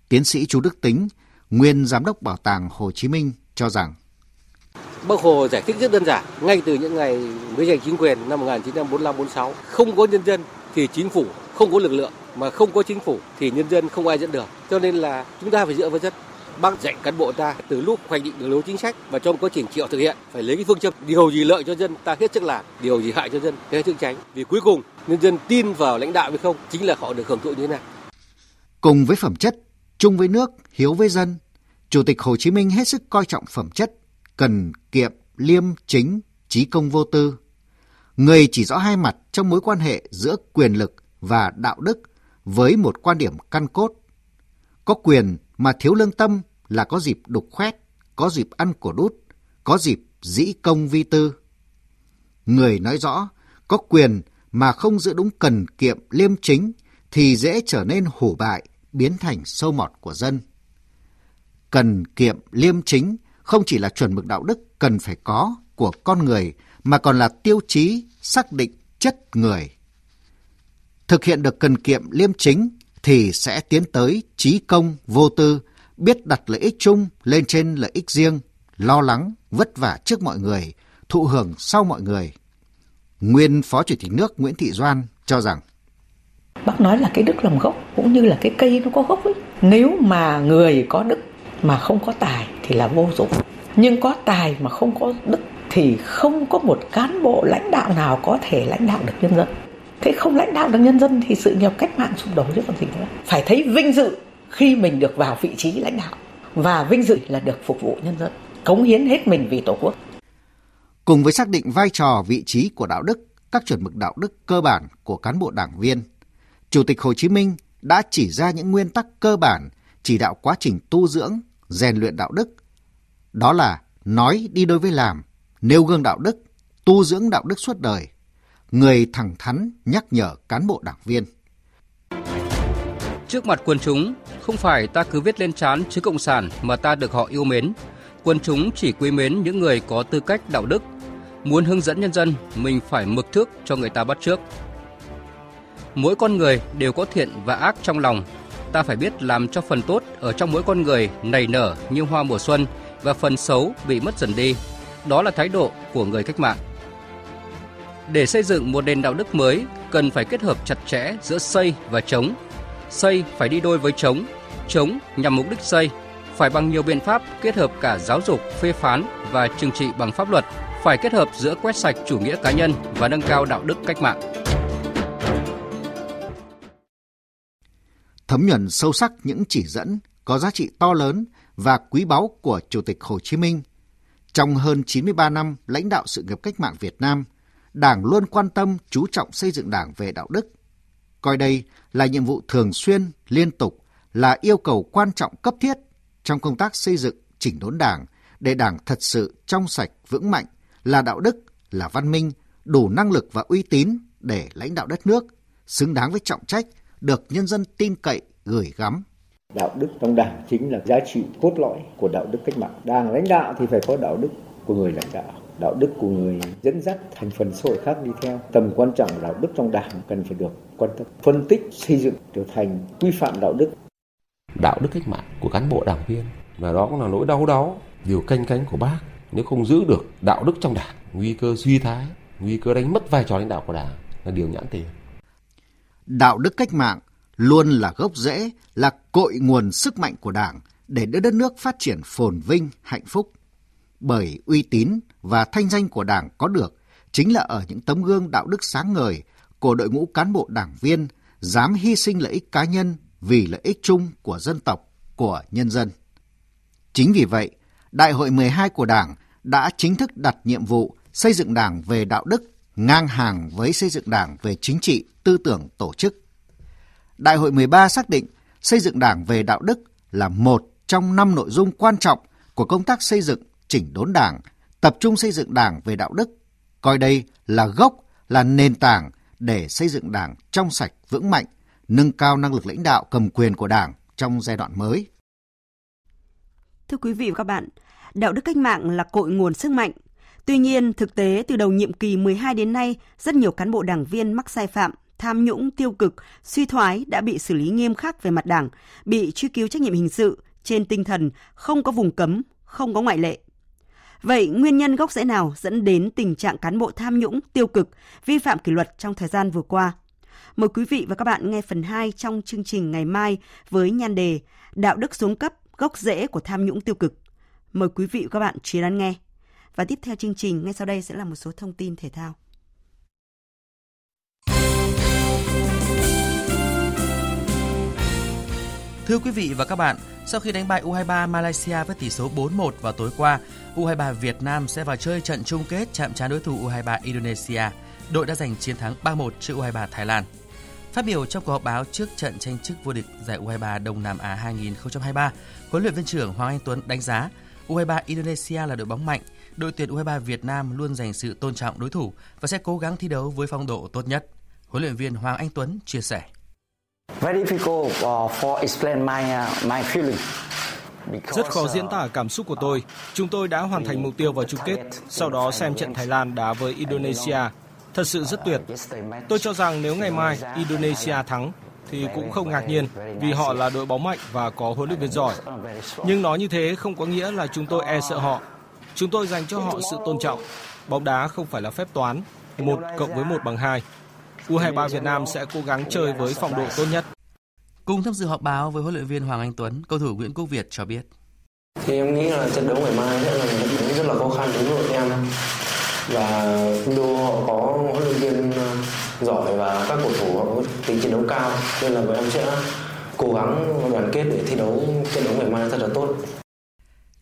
S26: Tiến sĩ Chu Đức Tính, nguyên giám đốc Bảo tàng Hồ Chí Minh cho rằng
S30: Bác Hồ giải thích rất đơn giản, ngay từ những ngày mới giành chính quyền năm 1945-46, không có nhân dân thì chính phủ không có lực lượng, mà không có chính phủ thì nhân dân không ai dẫn được. Cho nên là chúng ta phải dựa vào dân. Bác dạy cán bộ ta từ lúc hoạch định đường lối chính sách và trong quá trình chịu thực hiện phải lấy cái phương châm điều gì lợi cho dân ta hết sức làm, điều gì hại cho dân hết sức tránh. Vì cuối cùng nhân dân tin vào lãnh đạo hay không chính là họ được hưởng thụ như thế nào.
S26: Cùng với phẩm chất, chung với nước, hiếu với dân, Chủ tịch Hồ Chí Minh hết sức coi trọng phẩm chất, cần kiệm, liêm, chính, trí công vô tư. Người chỉ rõ hai mặt trong mối quan hệ giữa quyền lực và đạo đức với một quan điểm căn cốt. Có quyền mà thiếu lương tâm là có dịp đục khoét, có dịp ăn của đút, có dịp dĩ công vi tư. Người nói rõ, có quyền mà không giữ đúng cần kiệm liêm chính thì dễ trở nên hủ bại, biến thành sâu mọt của dân. Cần kiệm liêm chính không chỉ là chuẩn mực đạo đức cần phải có của con người mà còn là tiêu chí xác định chất người. Thực hiện được cần kiệm liêm chính thì sẽ tiến tới trí công vô tư, biết đặt lợi ích chung lên trên lợi ích riêng, lo lắng, vất vả trước mọi người, thụ hưởng sau mọi người. Nguyên Phó Chủ tịch nước Nguyễn Thị Doan cho rằng
S31: Bác nói là cái đức làm gốc cũng như là cái cây nó có gốc ấy. Nếu mà người có đức mà không có tài thì là vô dụng. Nhưng có tài mà không có đức thì không có một cán bộ lãnh đạo nào có thể lãnh đạo được nhân dân. Thế không lãnh đạo được nhân dân thì sự nghiệp cách mạng sụp đổ chứ còn gì nữa. Phải thấy vinh dự khi mình được vào vị trí lãnh đạo và vinh dự là được phục vụ nhân dân, cống hiến hết mình vì Tổ quốc.
S26: Cùng với xác định vai trò vị trí của đạo đức, các chuẩn mực đạo đức cơ bản của cán bộ đảng viên, Chủ tịch Hồ Chí Minh đã chỉ ra những nguyên tắc cơ bản chỉ đạo quá trình tu dưỡng, rèn luyện đạo đức. Đó là nói đi đôi với làm, nêu gương đạo đức, tu dưỡng đạo đức suốt đời. Người thẳng thắn nhắc nhở cán bộ đảng viên.
S10: Trước mặt quần chúng, không phải ta cứ viết lên trán chữ cộng sản mà ta được họ yêu mến. Quần chúng chỉ quý mến những người có tư cách đạo đức. Muốn hướng dẫn nhân dân, mình phải mực thước cho người ta bắt trước. Mỗi con người đều có thiện và ác trong lòng. Ta phải biết làm cho phần tốt ở trong mỗi con người nảy nở như hoa mùa xuân và phần xấu bị mất dần đi. Đó là thái độ của người cách mạng. Để xây dựng một nền đạo đức mới, cần phải kết hợp chặt chẽ giữa xây và chống. Xây phải đi đôi với chống, chống nhằm mục đích xây, phải bằng nhiều biện pháp kết hợp cả giáo dục, phê phán và trừng trị bằng pháp luật, phải kết hợp giữa quét sạch chủ nghĩa cá nhân và nâng cao đạo đức cách mạng.
S26: Thấm nhuần sâu sắc những chỉ dẫn có giá trị to lớn và quý báu của Chủ tịch Hồ Chí Minh. Trong hơn 93 năm lãnh đạo sự nghiệp cách mạng Việt Nam, Đảng luôn quan tâm chú trọng xây dựng Đảng về đạo đức. Coi đây là nhiệm vụ thường xuyên, liên tục, là yêu cầu quan trọng cấp thiết trong công tác xây dựng chỉnh đốn Đảng để Đảng thật sự trong sạch, vững mạnh, là đạo đức, là văn minh, đủ năng lực và uy tín để lãnh đạo đất nước, xứng đáng với trọng trách được nhân dân tin cậy gửi gắm.
S32: Đạo đức trong Đảng chính là giá trị cốt lõi của đạo đức cách mạng. Đảng lãnh đạo thì phải có đạo đức của người lãnh đạo đạo đức của người dẫn dắt thành phần xã hội khác đi theo. Tầm quan trọng đạo đức trong đảng cần phải được quan tâm phân tích xây dựng trở thành quy phạm đạo đức.
S33: Đạo đức cách mạng của cán bộ đảng viên và đó cũng là nỗi đau đáu điều canh cánh của bác. Nếu không giữ được đạo đức trong đảng nguy cơ suy thái nguy cơ đánh mất vai trò lãnh đạo của đảng là điều nhãn tiền.
S26: Đạo đức cách mạng luôn là gốc rễ là cội nguồn sức mạnh của đảng để đưa đất nước phát triển phồn vinh hạnh phúc bởi uy tín và thanh danh của Đảng có được chính là ở những tấm gương đạo đức sáng ngời của đội ngũ cán bộ đảng viên dám hy sinh lợi ích cá nhân vì lợi ích chung của dân tộc, của nhân dân. Chính vì vậy, Đại hội 12 của Đảng đã chính thức đặt nhiệm vụ xây dựng Đảng về đạo đức ngang hàng với xây dựng Đảng về chính trị, tư tưởng, tổ chức. Đại hội 13 xác định xây dựng Đảng về đạo đức là một trong năm nội dung quan trọng của công tác xây dựng chỉnh đốn Đảng, tập trung xây dựng Đảng về đạo đức, coi đây là gốc, là nền tảng để xây dựng Đảng trong sạch, vững mạnh, nâng cao năng lực lãnh đạo cầm quyền của Đảng trong giai đoạn mới.
S1: Thưa quý vị và các bạn, đạo đức cách mạng là cội nguồn sức mạnh. Tuy nhiên, thực tế từ đầu nhiệm kỳ 12 đến nay, rất nhiều cán bộ đảng viên mắc sai phạm, tham nhũng tiêu cực, suy thoái đã bị xử lý nghiêm khắc về mặt đảng, bị truy cứu trách nhiệm hình sự trên tinh thần không có vùng cấm, không có ngoại lệ. Vậy nguyên nhân gốc rễ nào dẫn đến tình trạng cán bộ tham nhũng, tiêu cực, vi phạm kỷ luật trong thời gian vừa qua? Mời quý vị và các bạn nghe phần 2 trong chương trình ngày mai với nhan đề Đạo đức xuống cấp, gốc rễ của tham nhũng tiêu cực. Mời quý vị và các bạn chú ý lắng nghe. Và tiếp theo chương trình, ngay sau đây sẽ là một số thông tin thể thao.
S34: Thưa quý vị và các bạn, sau khi đánh bại U23 Malaysia với tỷ số 4-1 vào tối qua, U23 Việt Nam sẽ vào chơi trận chung kết chạm trán đối thủ U23 Indonesia. Đội đã giành chiến thắng 3-1 trước U23 Thái Lan. Phát biểu trong cuộc họp báo trước trận tranh chức vô địch giải U23 Đông Nam Á 2023, huấn luyện viên trưởng Hoàng Anh Tuấn đánh giá U23 Indonesia là đội bóng mạnh, đội tuyển U23 Việt Nam luôn dành sự tôn trọng đối thủ và sẽ cố gắng thi đấu với phong độ tốt nhất. Huấn luyện viên Hoàng Anh Tuấn chia sẻ.
S35: Very difficult uh, for explain my uh, my feeling.
S36: Rất khó diễn tả cảm xúc của tôi. Chúng tôi đã hoàn thành mục tiêu vào chung kết, sau đó xem trận Thái Lan đá với Indonesia. Thật sự rất tuyệt. Tôi cho rằng nếu ngày mai Indonesia thắng thì cũng không ngạc nhiên vì họ là đội bóng mạnh và có huấn luyện viên giỏi. Nhưng nói như thế không có nghĩa là chúng tôi e sợ họ. Chúng tôi dành cho họ sự tôn trọng. Bóng đá không phải là phép toán, một cộng với một bằng hai. U23 Việt Nam sẽ cố gắng chơi với phong độ tốt nhất.
S34: Cùng tham dự họp báo với huấn luyện viên Hoàng Anh Tuấn, cầu thủ Nguyễn Quốc Việt cho biết.
S37: Thì em nghĩ là trận đấu ngày mai sẽ là một trận đấu rất là khó khăn đối với đội em và Indo họ có huấn luyện viên ờ, giỏi và các cầu thủ họ có tính chiến đấu cao nên là bọn em sẽ cố gắng đoàn kết để thi đấu trận đấu ngày mai thật là tốt.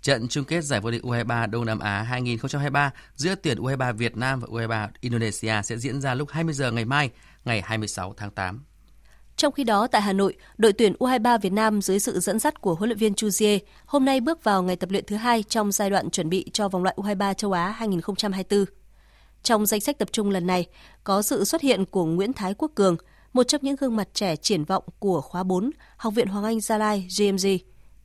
S34: Trận chung kết giải vô địch U23 Đông Nam Á 2023 giữa tuyển U23 Việt Nam và U23 Indonesia sẽ diễn ra lúc 20 giờ ngày mai, ngày 26 tháng 8.
S16: Trong khi đó, tại Hà Nội, đội tuyển U23 Việt Nam dưới sự dẫn dắt của huấn luyện viên Chu Jie hôm nay bước vào ngày tập luyện thứ hai trong giai đoạn chuẩn bị cho vòng loại U23 châu Á 2024. Trong danh sách tập trung lần này có sự xuất hiện của Nguyễn Thái Quốc Cường, một trong những gương mặt trẻ triển vọng của khóa 4 Học viện Hoàng Anh Gia Lai GMG,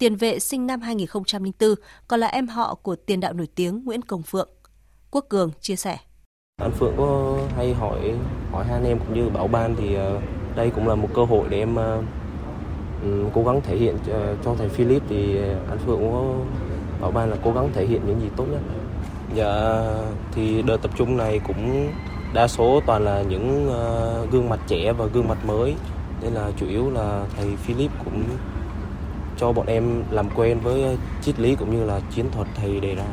S16: tiền vệ sinh năm 2004, còn là em họ của tiền đạo nổi tiếng Nguyễn Công Phượng. Quốc Cường chia sẻ.
S38: Anh Phượng có hay hỏi hỏi hai anh em cũng như bảo ban thì uh, đây cũng là một cơ hội để em uh, cố gắng thể hiện uh, cho thầy Philip thì anh Phượng cũng có bảo ban là cố gắng thể hiện những gì tốt nhất. Dạ thì đợt tập trung này cũng đa số toàn là những gương mặt trẻ và gương mặt mới nên là chủ yếu là thầy Philip cũng cho bọn em làm quen với triết lý cũng như là chiến thuật thầy đề ra.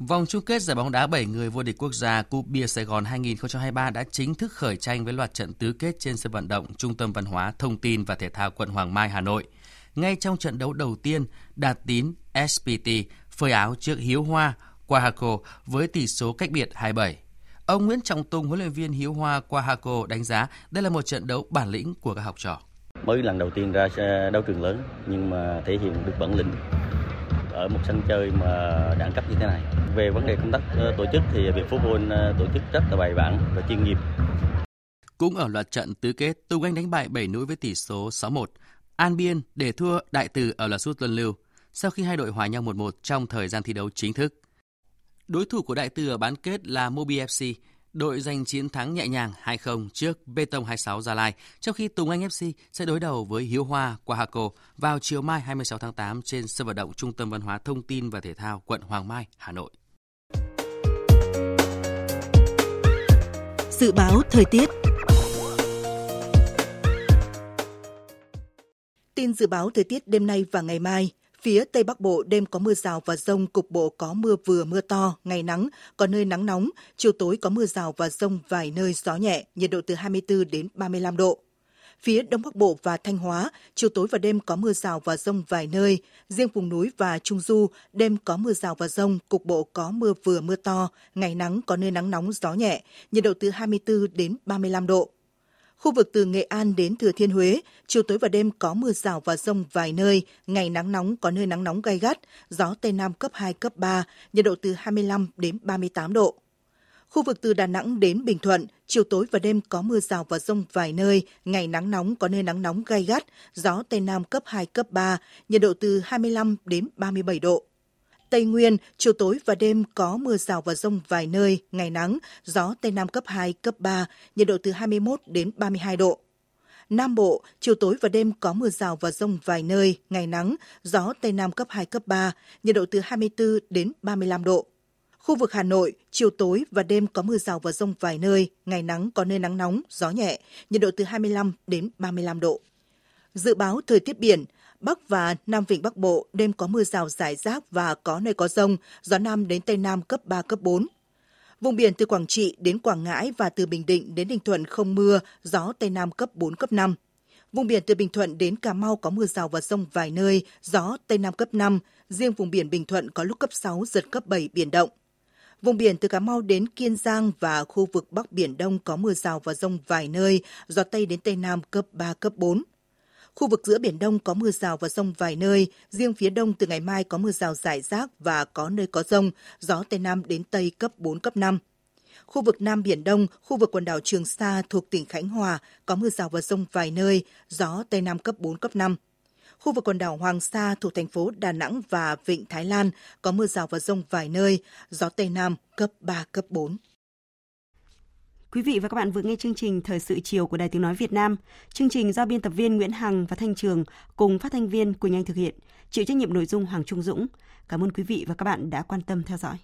S34: Vòng chung kết giải bóng đá 7 người vô địch quốc gia Cúp Bia Sài Gòn 2023 đã chính thức khởi tranh với loạt trận tứ kết trên sân vận động Trung tâm Văn hóa, Thông tin và Thể thao quận Hoàng Mai, Hà Nội. Ngay trong trận đấu đầu tiên, Đạt Tín SPT phơi áo trước Hiếu Hoa Quahaco với tỷ số cách biệt 27. Ông Nguyễn Trọng Tùng, huấn luyện viên Hiếu Hoa Quahaco đánh giá đây là một trận đấu bản lĩnh của các học trò.
S39: Mới lần đầu tiên ra đấu trường lớn nhưng mà thể hiện được bản lĩnh ở một sân chơi mà đẳng cấp như thế này. Về vấn đề công tác ờ, tổ chức thì Việt Football Bôn tổ chức rất là bài bản và chuyên nghiệp.
S34: Cũng ở loạt trận tứ kết, Tùng Anh đánh bại bảy núi với tỷ số 6-1. An Biên để thua Đại Từ ở loạt sút luân lưu sau khi hai đội hòa nhau 1-1 trong thời gian thi đấu chính thức. Đối thủ của Đại Từ ở bán kết là Mobi FC, đội giành chiến thắng nhẹ nhàng 2-0 trước Bê Tông 26 Gia Lai, trong khi Tùng Anh FC sẽ đối đầu với Hiếu Hoa Quahaco vào chiều mai 26 tháng 8 trên sân vận động Trung tâm Văn hóa Thông tin và Thể thao quận Hoàng Mai, Hà Nội.
S1: Dự báo thời tiết
S40: Tin dự báo thời tiết đêm nay và ngày mai – Phía Tây Bắc Bộ đêm có mưa rào và rông, cục bộ có mưa vừa mưa to, ngày nắng, có nơi nắng nóng, chiều tối có mưa rào và rông vài nơi gió nhẹ, nhiệt độ từ 24 đến 35 độ. Phía Đông Bắc Bộ và Thanh Hóa, chiều tối và đêm có mưa rào và rông vài nơi. Riêng vùng núi và Trung Du, đêm có mưa rào và rông, cục bộ có mưa vừa mưa to, ngày nắng có nơi nắng nóng gió nhẹ, nhiệt độ từ 24 đến 35 độ. Khu vực từ Nghệ An đến Thừa Thiên Huế, chiều tối và đêm có mưa rào và rông vài nơi, ngày nắng nóng có nơi nắng nóng gai gắt, gió Tây Nam cấp 2, cấp 3, nhiệt độ từ 25 đến 38 độ. Khu vực từ Đà Nẵng đến Bình Thuận, chiều tối và đêm có mưa rào và rông vài nơi, ngày nắng nóng có nơi nắng nóng gai gắt, gió Tây Nam cấp 2, cấp 3, nhiệt độ từ 25 đến 37 độ. Tây Nguyên, chiều tối và đêm có mưa rào và rông vài nơi, ngày nắng, gió Tây Nam cấp 2, cấp 3, nhiệt độ từ 21 đến 32 độ. Nam Bộ, chiều tối và đêm có mưa rào và rông vài nơi, ngày nắng, gió Tây Nam cấp 2, cấp 3, nhiệt độ từ 24 đến 35 độ. Khu vực Hà Nội, chiều tối và đêm có mưa rào và rông vài nơi, ngày nắng có nơi nắng nóng, gió nhẹ, nhiệt độ từ 25 đến 35 độ. Dự báo thời tiết biển, Bắc và Nam Vịnh Bắc Bộ đêm có mưa rào rải rác và có nơi có rông, gió Nam đến Tây Nam cấp 3, cấp 4. Vùng biển từ Quảng Trị đến Quảng Ngãi và từ Bình Định đến Ninh Thuận không mưa, gió Tây Nam cấp 4, cấp 5. Vùng biển từ Bình Thuận đến Cà Mau có mưa rào và rông vài nơi, gió Tây Nam cấp 5. Riêng vùng biển Bình Thuận có lúc cấp 6, giật cấp 7, biển động. Vùng biển từ Cà Mau đến Kiên Giang và khu vực Bắc Biển Đông có mưa rào và rông vài nơi, gió Tây đến Tây Nam cấp 3, cấp 4. Khu vực giữa Biển Đông có mưa rào và rông vài nơi, riêng phía Đông từ ngày mai có mưa rào rải rác và có nơi có rông, gió Tây Nam đến Tây cấp 4, cấp 5. Khu vực Nam Biển Đông, khu vực quần đảo Trường Sa thuộc tỉnh Khánh Hòa có mưa rào và rông vài nơi, gió Tây Nam cấp 4, cấp 5. Khu vực quần đảo Hoàng Sa thuộc thành phố Đà Nẵng và Vịnh Thái Lan có mưa rào và rông vài nơi, gió Tây Nam cấp 3, cấp 4.
S1: Quý vị và các bạn vừa nghe chương trình Thời sự chiều của Đài Tiếng Nói Việt Nam. Chương trình do biên tập viên Nguyễn Hằng và Thanh Trường cùng phát thanh viên Quỳnh Anh thực hiện, chịu trách nhiệm nội dung Hoàng Trung Dũng. Cảm ơn quý vị và các bạn đã quan tâm theo dõi.